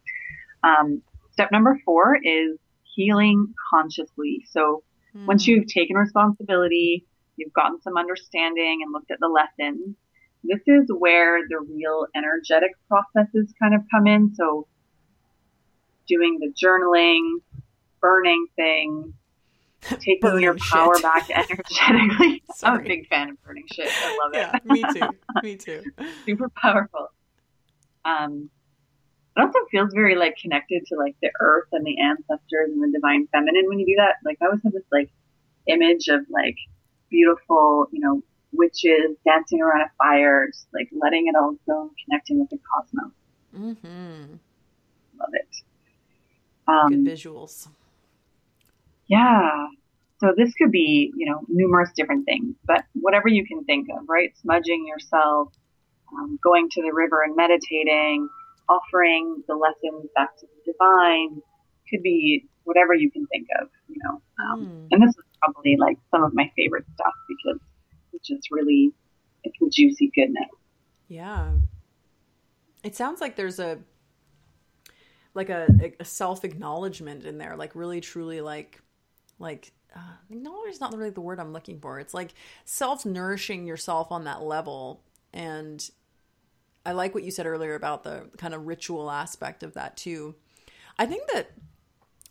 C: Um, step number four is healing consciously. So once
A: Hmm.
C: you've taken responsibility, you've gotten some understanding and looked at the lessons. This is where the real energetic processes kind of come in. So doing the journaling, burning things, taking burning your power shit. back energetically. (laughs) I'm a big fan of burning shit. I love it.
A: Yeah, me too. (laughs) Me too.
C: Super powerful. Um, it also feels very like connected to like the earth and the ancestors and the divine feminine when you do that. Like I always have this like image of like beautiful, you know, witches dancing around a fire, just like letting it all go, connecting with the cosmos. Mm-hmm. Love it.
A: Um, Good visuals.
C: Yeah. So this could be, you know, numerous different things, but whatever you can think of, right? Smudging yourself, um, going to the river and meditating, offering the lessons back to the divine, could be whatever you can think of, you know. Um, mm. And this is probably like some of my favorite stuff because it's just really, it's a juicy goodness.
A: Yeah. It sounds like there's a like a, a self acknowledgement in there, like really truly like like uh, is not really the word I'm looking for. It's like self nourishing yourself on that level. And I like what you said earlier about the kind of ritual aspect of that too. I think that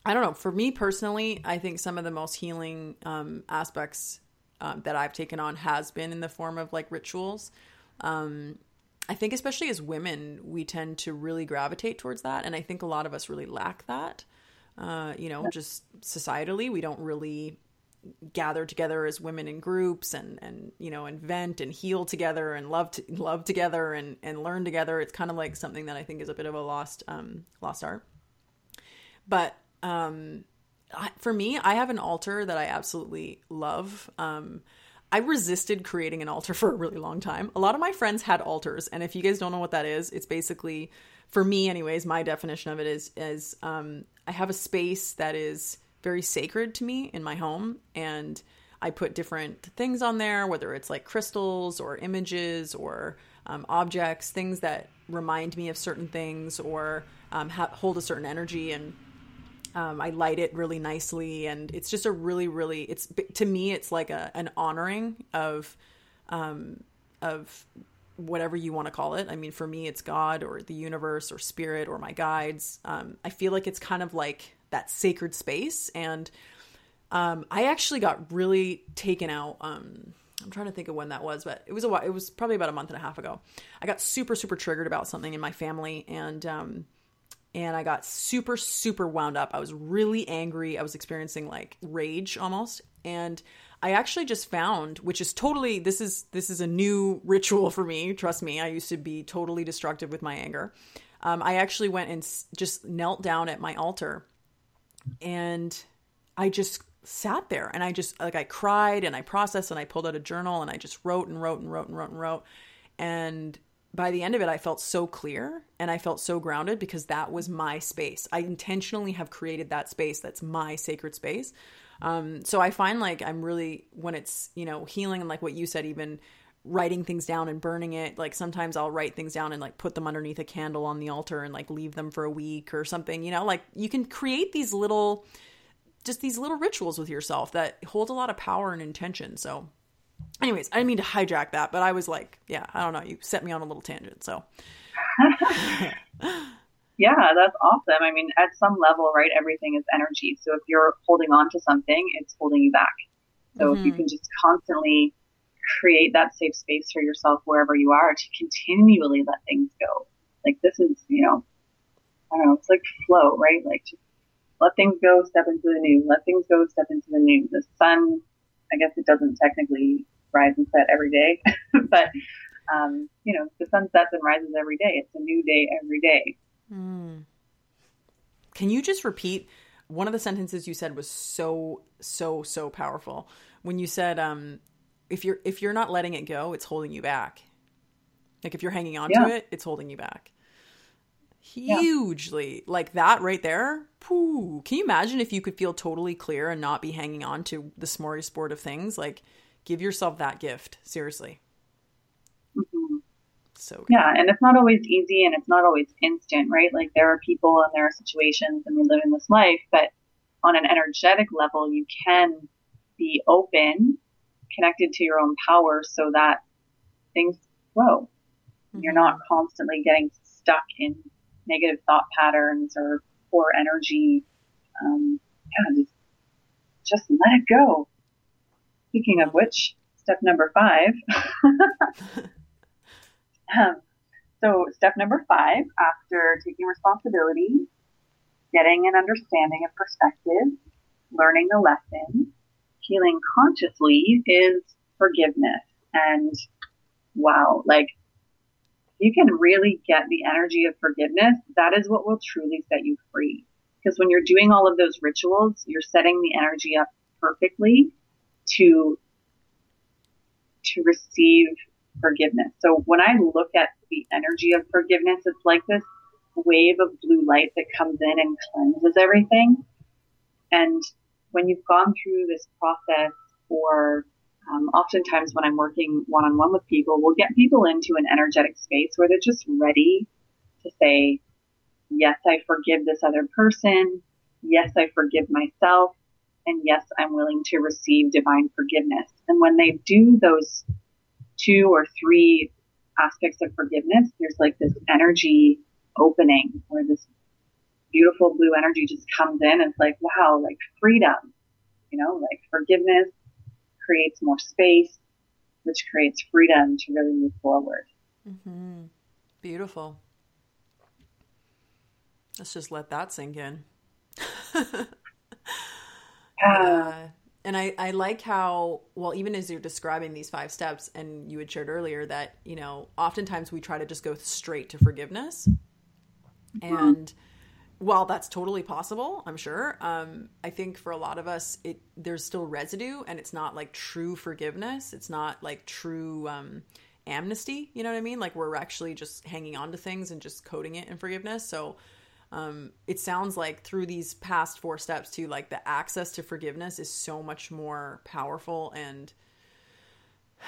A: I don't know. For me personally, I think some of the most healing um, aspects um, that I've taken on has been in the form of like rituals. Um, I think especially as women, we tend to really gravitate towards that, and I think a lot of us really lack that. Uh, you know, just societally, we don't really gather together as women in groups and and you know invent and heal together and love to, love together and and learn together. It's kind of like something that I think is a bit of a lost um, lost art. But um, for me, I have an altar that I absolutely love. Um, I resisted creating an altar (laughs) for a really long time. A lot of my friends had altars, and if you guys don't know what that is, it's basically, for me, anyways, my definition of it is is um, I have a space that is very sacred to me in my home, and I put different things on there, whether it's like crystals or images or um, objects, things that remind me of certain things or um, ha- hold a certain energy and um, I light it really nicely, and it's just a really, really. It's to me, it's like a an honoring of, um, of whatever you want to call it. I mean, for me, it's God or the universe or spirit or my guides. Um, I feel like it's kind of like that sacred space, and um, I actually got really taken out. Um, I'm trying to think of when that was, but it was a while, it was probably about a month and a half ago. I got super, super triggered about something in my family, and um, and I got super, super wound up. I was really angry. I was experiencing like rage almost. And I actually just found, which is totally this is this is a new ritual for me. Trust me, I used to be totally destructive with my anger. Um, I actually went and just knelt down at my altar, and I just sat there and I just like I cried and I processed and I pulled out a journal and I just wrote and wrote and wrote and wrote and wrote and by the end of it, I felt so clear and I felt so grounded because that was my space. I intentionally have created that space that's my sacred space. Um, so I find like I'm really, when it's, you know, healing and like what you said, even writing things down and burning it, like sometimes I'll write things down and like put them underneath a candle on the altar and like leave them for a week or something, you know, like you can create these little, just these little rituals with yourself that hold a lot of power and intention. So anyways, I didn't mean to hijack that, but I was like, yeah, I don't know. You set me on a little tangent. So, (laughs)
C: yeah, that's awesome. I mean, at some level, right, everything is energy. So if you're holding on to something, it's holding you back. So mm-hmm. if you mm-hmm. can just constantly create that safe space for yourself wherever you are to continually let things go. Like this is, you know, I don't know, it's like flow, right? Like just let things go, step into the new, let things go, step into the new. The sun, I guess it doesn't technically rise and set every day, (laughs) but um, you know, the sun sets and rises every day. It's a new day every day. Mm.
A: Can you just repeat one of the sentences you said was so so so powerful when you said um, if you're if you're not letting it go, it's holding you back. Like if you're hanging on yeah. to it, it's holding you back. Hugely. Yeah. Like that right there. Pooh. Can you imagine if you could feel totally clear and not be hanging on to the smorgasbord of things? Like give yourself that gift seriously. So good.
C: yeah and it's not always easy and it's not always instant right like there are people and there are situations and we live in this life but on an energetic level you can be open connected to your own power so that things flow. Mm-hmm. You're not constantly getting stuck in negative thought patterns or poor energy. Um, yeah, just, just let it go. Speaking of which, step number five. (laughs) (laughs) um, (clears throat) so, step number five, after taking responsibility, getting an understanding of perspective, learning the lesson, healing consciously is forgiveness. And wow, like you can really get the energy of forgiveness. That is what will truly set you free. Because when you're doing all of those rituals, you're setting the energy up perfectly to to receive forgiveness. So when I look at the energy of forgiveness, it's like this wave of blue light that comes in and cleanses everything. And when you've gone through this process or um, oftentimes when I'm working one on one with people, we'll get people into an energetic space where they're just ready to say, yes, I forgive this other person. Yes, I forgive myself. And yes, I'm willing to receive divine forgiveness. And when they do those two or three aspects of forgiveness, there's like this energy opening where this beautiful blue energy just comes in. And it's like, wow, like freedom, you know, like forgiveness creates more space, which creates freedom to really move forward.
A: Mm-hmm. Beautiful. Let's just let that sink in. (laughs) uh, and I, I like how well even as you're describing these five steps and you had shared earlier that you know oftentimes we try to just go straight to forgiveness. Mm-hmm. and while that's totally possible i'm sure um, i think for a lot of us it there's still residue and it's not like true forgiveness. It's not like true um, amnesty. You know what i mean? Like we're actually just hanging on to things and just coding it in forgiveness. So um, it sounds like through these past four steps too like the access to forgiveness is so much more powerful and (sighs)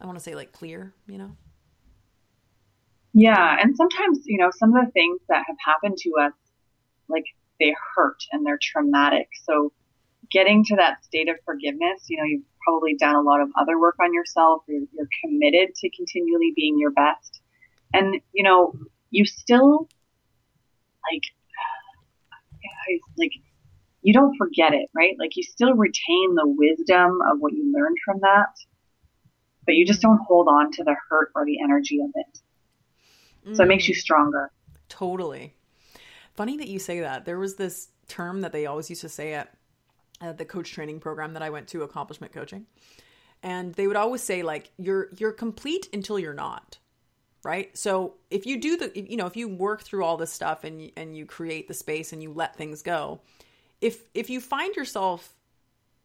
A: i want to say like clear you know?
C: Yeah and sometimes you know some of the things that have happened to us like they hurt and they're traumatic. So getting to that state of forgiveness you know you've probably done a lot of other work on yourself. You're, you're committed to continually being your best. And you know you still like, like you don't forget it, right? Like you still retain the wisdom of what you learned from that, but you just don't hold on to the hurt or the energy of it. So mm. it makes you mm. stronger.
A: Totally. Funny that you say that. There was this term that they always used to say at, at the coach training program that I went to, accomplishment coaching. And they would always say like you're you're complete until you're not right? So if you do the you know if you work through all this stuff and you, and you create the space and you let things go if if you find yourself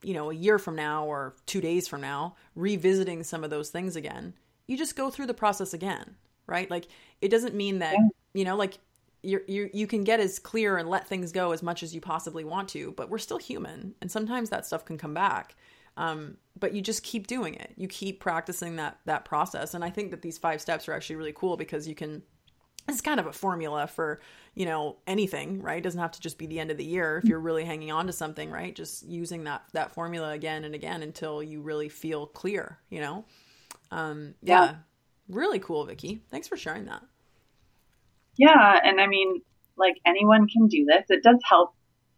A: you know a year from now or 2 days from now revisiting some of those things again you just go through the process again right? Like it doesn't mean that you know like you you you can get as clear and let things go as much as you possibly want to but we're still human and sometimes that stuff can come back um, but you just keep doing it. You keep practicing that that process, and I think that these five steps are actually really cool because you can. It's kind of a formula for you know anything, right? It doesn't have to just be the end of the year if you're really hanging on to something, right? Just using that that formula again and again until you really feel clear, you know. Um, yeah. yeah, really cool, Vicky. Thanks for sharing that.
C: Yeah, and I mean, like anyone can do this. It does help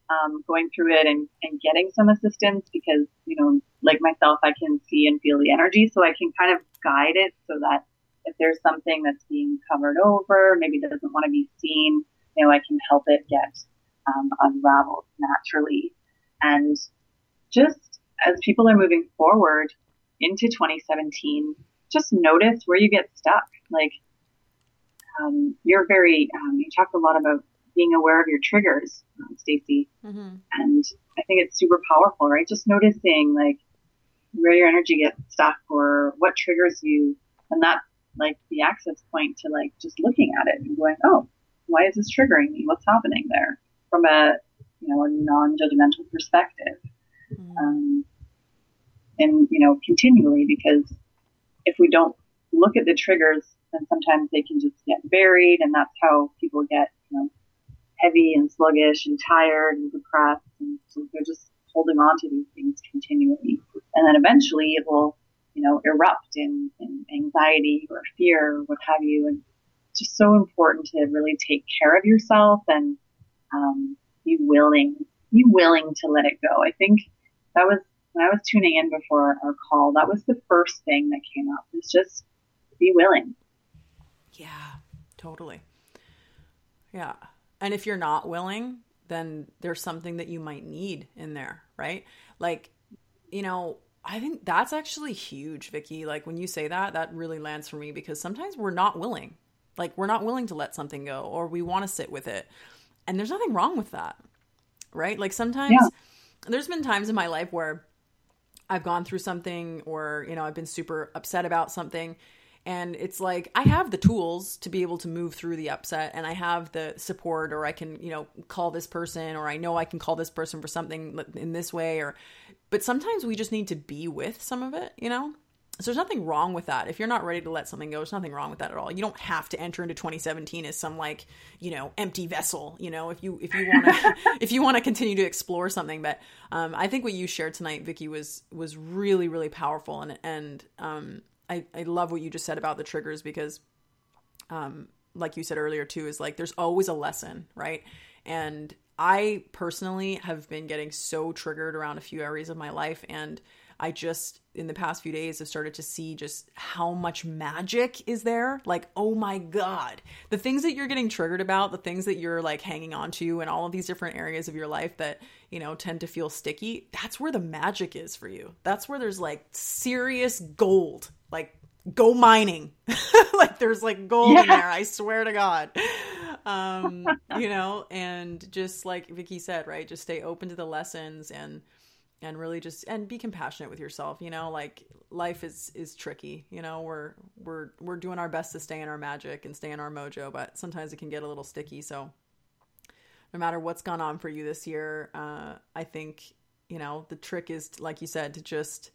C: um, going through it and, and getting some assistance because, you know, like myself, I can see and feel the energy. So I can kind of guide it so that if there's something that's being covered over, maybe doesn't want to be seen, you know, I can help it get um, unraveled naturally. And just as people are moving forward into 2017, just notice where you get stuck. Like, um, you're very, um, you talk a lot about being aware of your triggers, um, Stacy. Mm-hmm. And I think it's super powerful, right? Just noticing like where your energy gets stuck or what triggers you. And that's like the access point to like just looking at it and going, oh, why is this triggering me? What's happening there from a, you know, a non-judgmental perspective. Mm-hmm. Um, and, you know, continually because if we don't look at the triggers, then sometimes they can just get buried and that's how people get, you know, heavy and sluggish and tired and depressed. And so they're just holding on to these things continually. And then eventually it will, you know, erupt in, in anxiety or fear or what have you. And it's just so important to really take care of yourself and um, be willing, be willing to let it go. I think that was when I was tuning in before our call. That was the first thing that came up. Is just be willing.
A: Yeah, totally. Yeah. And if you're not willing, then there's something that you might need in there, right? Like, you know, I think that's actually huge, Vicky. Like when you say that, that really lands for me because sometimes we're not willing. Like we're not willing to let something go or we want to sit with it. And there's nothing wrong with that. Right? Like sometimes yeah. there's been times in my life where I've gone through something or, you know, I've been super upset about something and it's like i have the tools to be able to move through the upset and i have the support or i can you know call this person or i know i can call this person for something in this way or but sometimes we just need to be with some of it you know? So there's nothing wrong with that. If you're not ready to let something go there's nothing wrong with that at all. You don't have to enter into 2017 as some like you know empty vessel you know if you if you want to (laughs) (laughs) if you want to continue to explore something. But um, i think what you shared tonight vicky was was really really powerful and and um, I, I love what you just said about the triggers because um like you said earlier too is like there's always a lesson right? And i personally have been getting so triggered around a few areas of my life and i just in the past few days have started to see just how much magic is there. Like oh my god. The things that you're getting triggered about the things that you're like hanging on to and all of these different areas of your life that you know tend to feel sticky that's where the magic is for you. That's where there's like serious gold. Like go mining. (laughs) Like there's like gold yeah. in there i swear to god. Um you know and just like vicky said right just stay open to the lessons and and really just and be compassionate with yourself you know like life is is tricky you know we're we're we're doing our best to stay in our magic and stay in our mojo but sometimes it can get a little sticky so no matter what's gone on for you this year uh i think you know the trick is like you said to just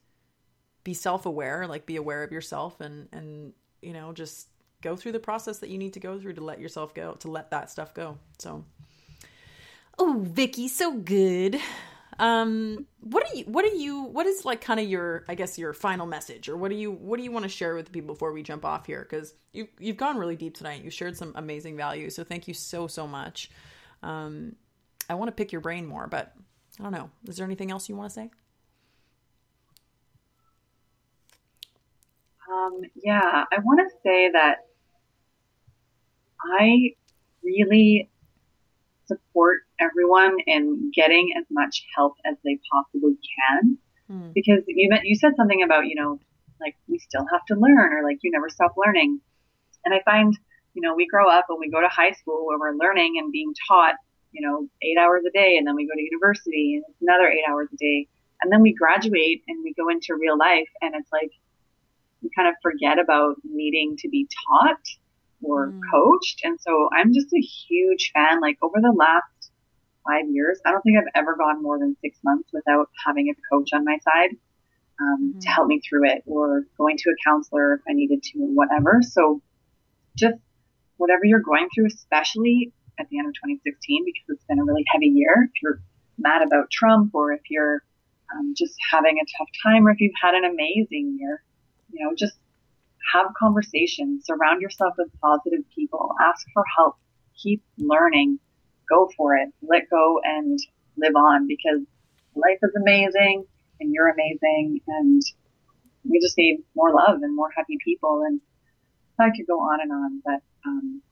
A: be self-aware like be aware of yourself and and you know just go through the process that you need to go through to let yourself go to let that stuff go so. Oh vicky so good um what are you what are you what is like kind of your i guess your final message? Or what do you what do you want to share with the people before we jump off here? Because you you've gone really deep tonight. You shared some amazing value so thank you so so much. Um i want to pick your brain more but i don't know. Is there anything else you want to say?
C: Um, yeah, I want to say that I really support everyone in getting as much help as they possibly can. Hmm. Because you you said something about, you know, like we still have to learn or like you never stop learning. And I find, you know, we grow up and we go to high school where we're learning and being taught, you know, eight hours a day and then we go to university and it's another eight hours a day. And then we graduate and we go into real life and it's like we kind of forget about needing to be taught or mm. coached. And so I'm just a huge fan. Like over the last five years, I don't think I've ever gone more than six months without having a coach on my side um, mm. to help me through it or going to a counselor if I needed to or whatever. So just whatever you're going through, especially at the end of 2016, because it's been a really heavy year. If you're mad about Trump or if you're um, just having a tough time or if you've had an amazing year, you know, just have conversations, surround yourself with positive people, ask for help, keep learning, go for it, let go and live on because life is amazing and you're amazing and we just need more love and more happy people. And I could go on and on, but um,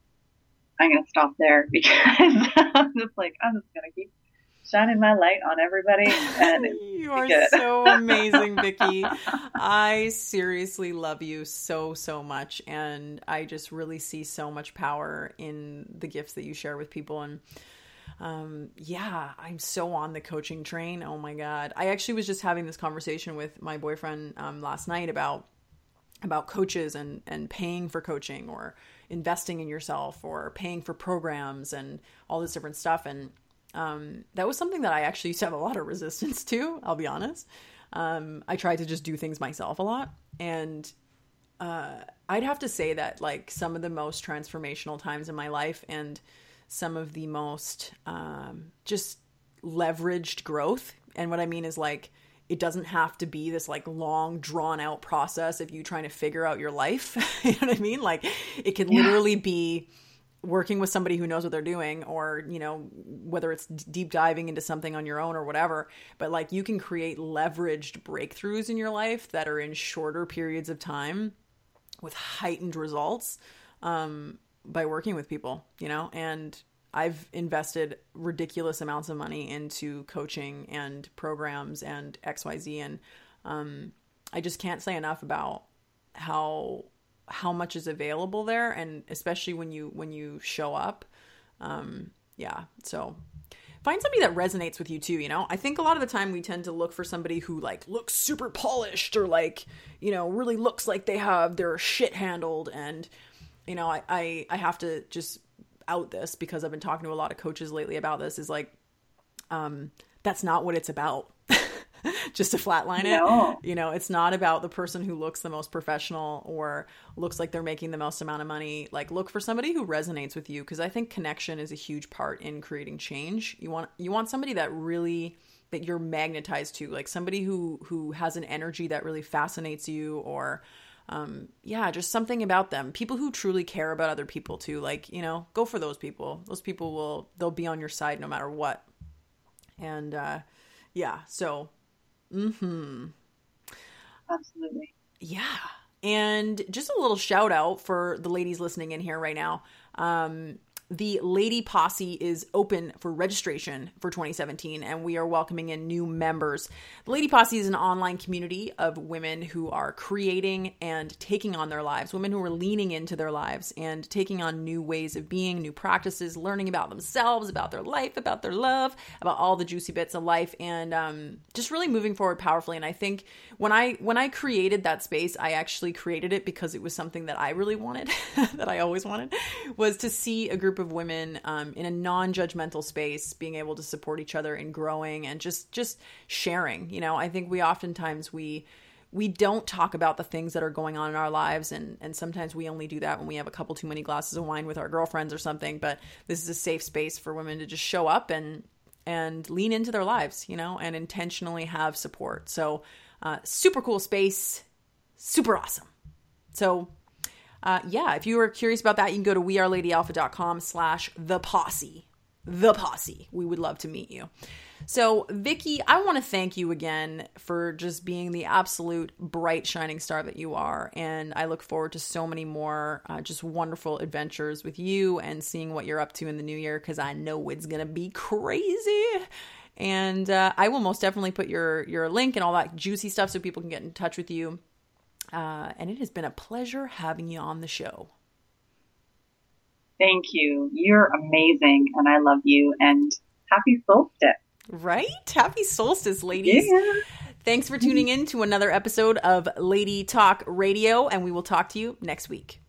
C: I'm gonna stop there (laughs) because I'm just like I'm just gonna keep shining my light on everybody. And (laughs)
A: you are so amazing, Vicky. (laughs) I seriously love you so, so much. And I just really see so much power in the gifts that you share with people. And um, yeah, I'm so on the coaching train. Oh my God. I actually was just having this conversation with my boyfriend um, last night about about coaches and and paying for coaching or investing in yourself or paying for programs and all this different stuff and um, that was something that I actually used to have a lot of resistance to, I'll be honest. Um, I tried to just do things myself a lot. And uh, I'd have to say that, like, some of the most transformational times in my life and some of the most um, just leveraged growth And what I mean is like it doesn't have to be this like long drawn out process of you trying to figure out your life. (laughs) you know what I mean? Like it can yeah. literally be working with somebody who knows what they're doing or you know whether it's deep diving into something on your own or whatever but like you can create leveraged breakthroughs in your life that are in shorter periods of time with heightened results um, by working with people you know? And i've invested ridiculous amounts of money into coaching and programs and xyz and um, i just can't say enough about how how much is available there and especially when you when you show up. Um yeah so find somebody that resonates with you too you know? I think a lot of the time we tend to look for somebody who like looks super polished or like you know really looks like they have their shit handled and you know i i, I have to just out this because i've been talking to a lot of coaches lately about this is like um that's not what it's about (laughs) (laughs) just to flatline no. it. You know, it's not about the person who looks the most professional or looks like they're making the most amount of money. Like look for somebody who resonates with you because I think connection is a huge part in creating change. You want you want somebody that really that you're magnetized to, like somebody who who has an energy that really fascinates you or um, yeah, just something about them. People who truly care about other people too. Like, you know, go for those people. Those people will they'll be on your side no matter what. And uh yeah, so
C: Mm-hmm. Absolutely.
A: Yeah. And just a little shout out for the ladies listening in here right now. Um, the Lady Posse is open for registration for 2017, and we are welcoming in new members. The Lady Posse is an online community of women who are creating and taking on their lives, women who are leaning into their lives and taking on new ways of being, new practices, learning about themselves, about their life, about their love, about all the juicy bits of life, and um, just really moving forward powerfully. And I think when I when I created that space, I actually created it because it was something that I really wanted, (laughs) that I always wanted, was to see a group of women um, in a non-judgmental space being able to support each other and growing and just just sharing you know? I think we oftentimes we we don't talk about the things that are going on in our lives and and sometimes we only do that when we have a couple too many glasses of wine with our girlfriends or something but this is a safe space for women to just show up and and lean into their lives you know and intentionally have support. So uh, super cool space super awesome. So uh, yeah, if you are curious about that, you can go to weareladyalpha.com slash the posse. The posse. We would love to meet you. So, Vicki, I want to thank you again for just being the absolute bright, shining star that you are. And I look forward to so many more uh, just wonderful adventures with you and seeing what you're up to in the new year because I know it's going to be crazy. And uh, I will most definitely put your your link and all that juicy stuff so people can get in touch with you uh, and it has been a pleasure having you on the show.
C: Thank you. You're amazing, and I love you. And happy solstice.
A: Right? Happy solstice, ladies. Yeah. Thanks for tuning in to another episode of Lady Talk Radio, and we will talk to you next week.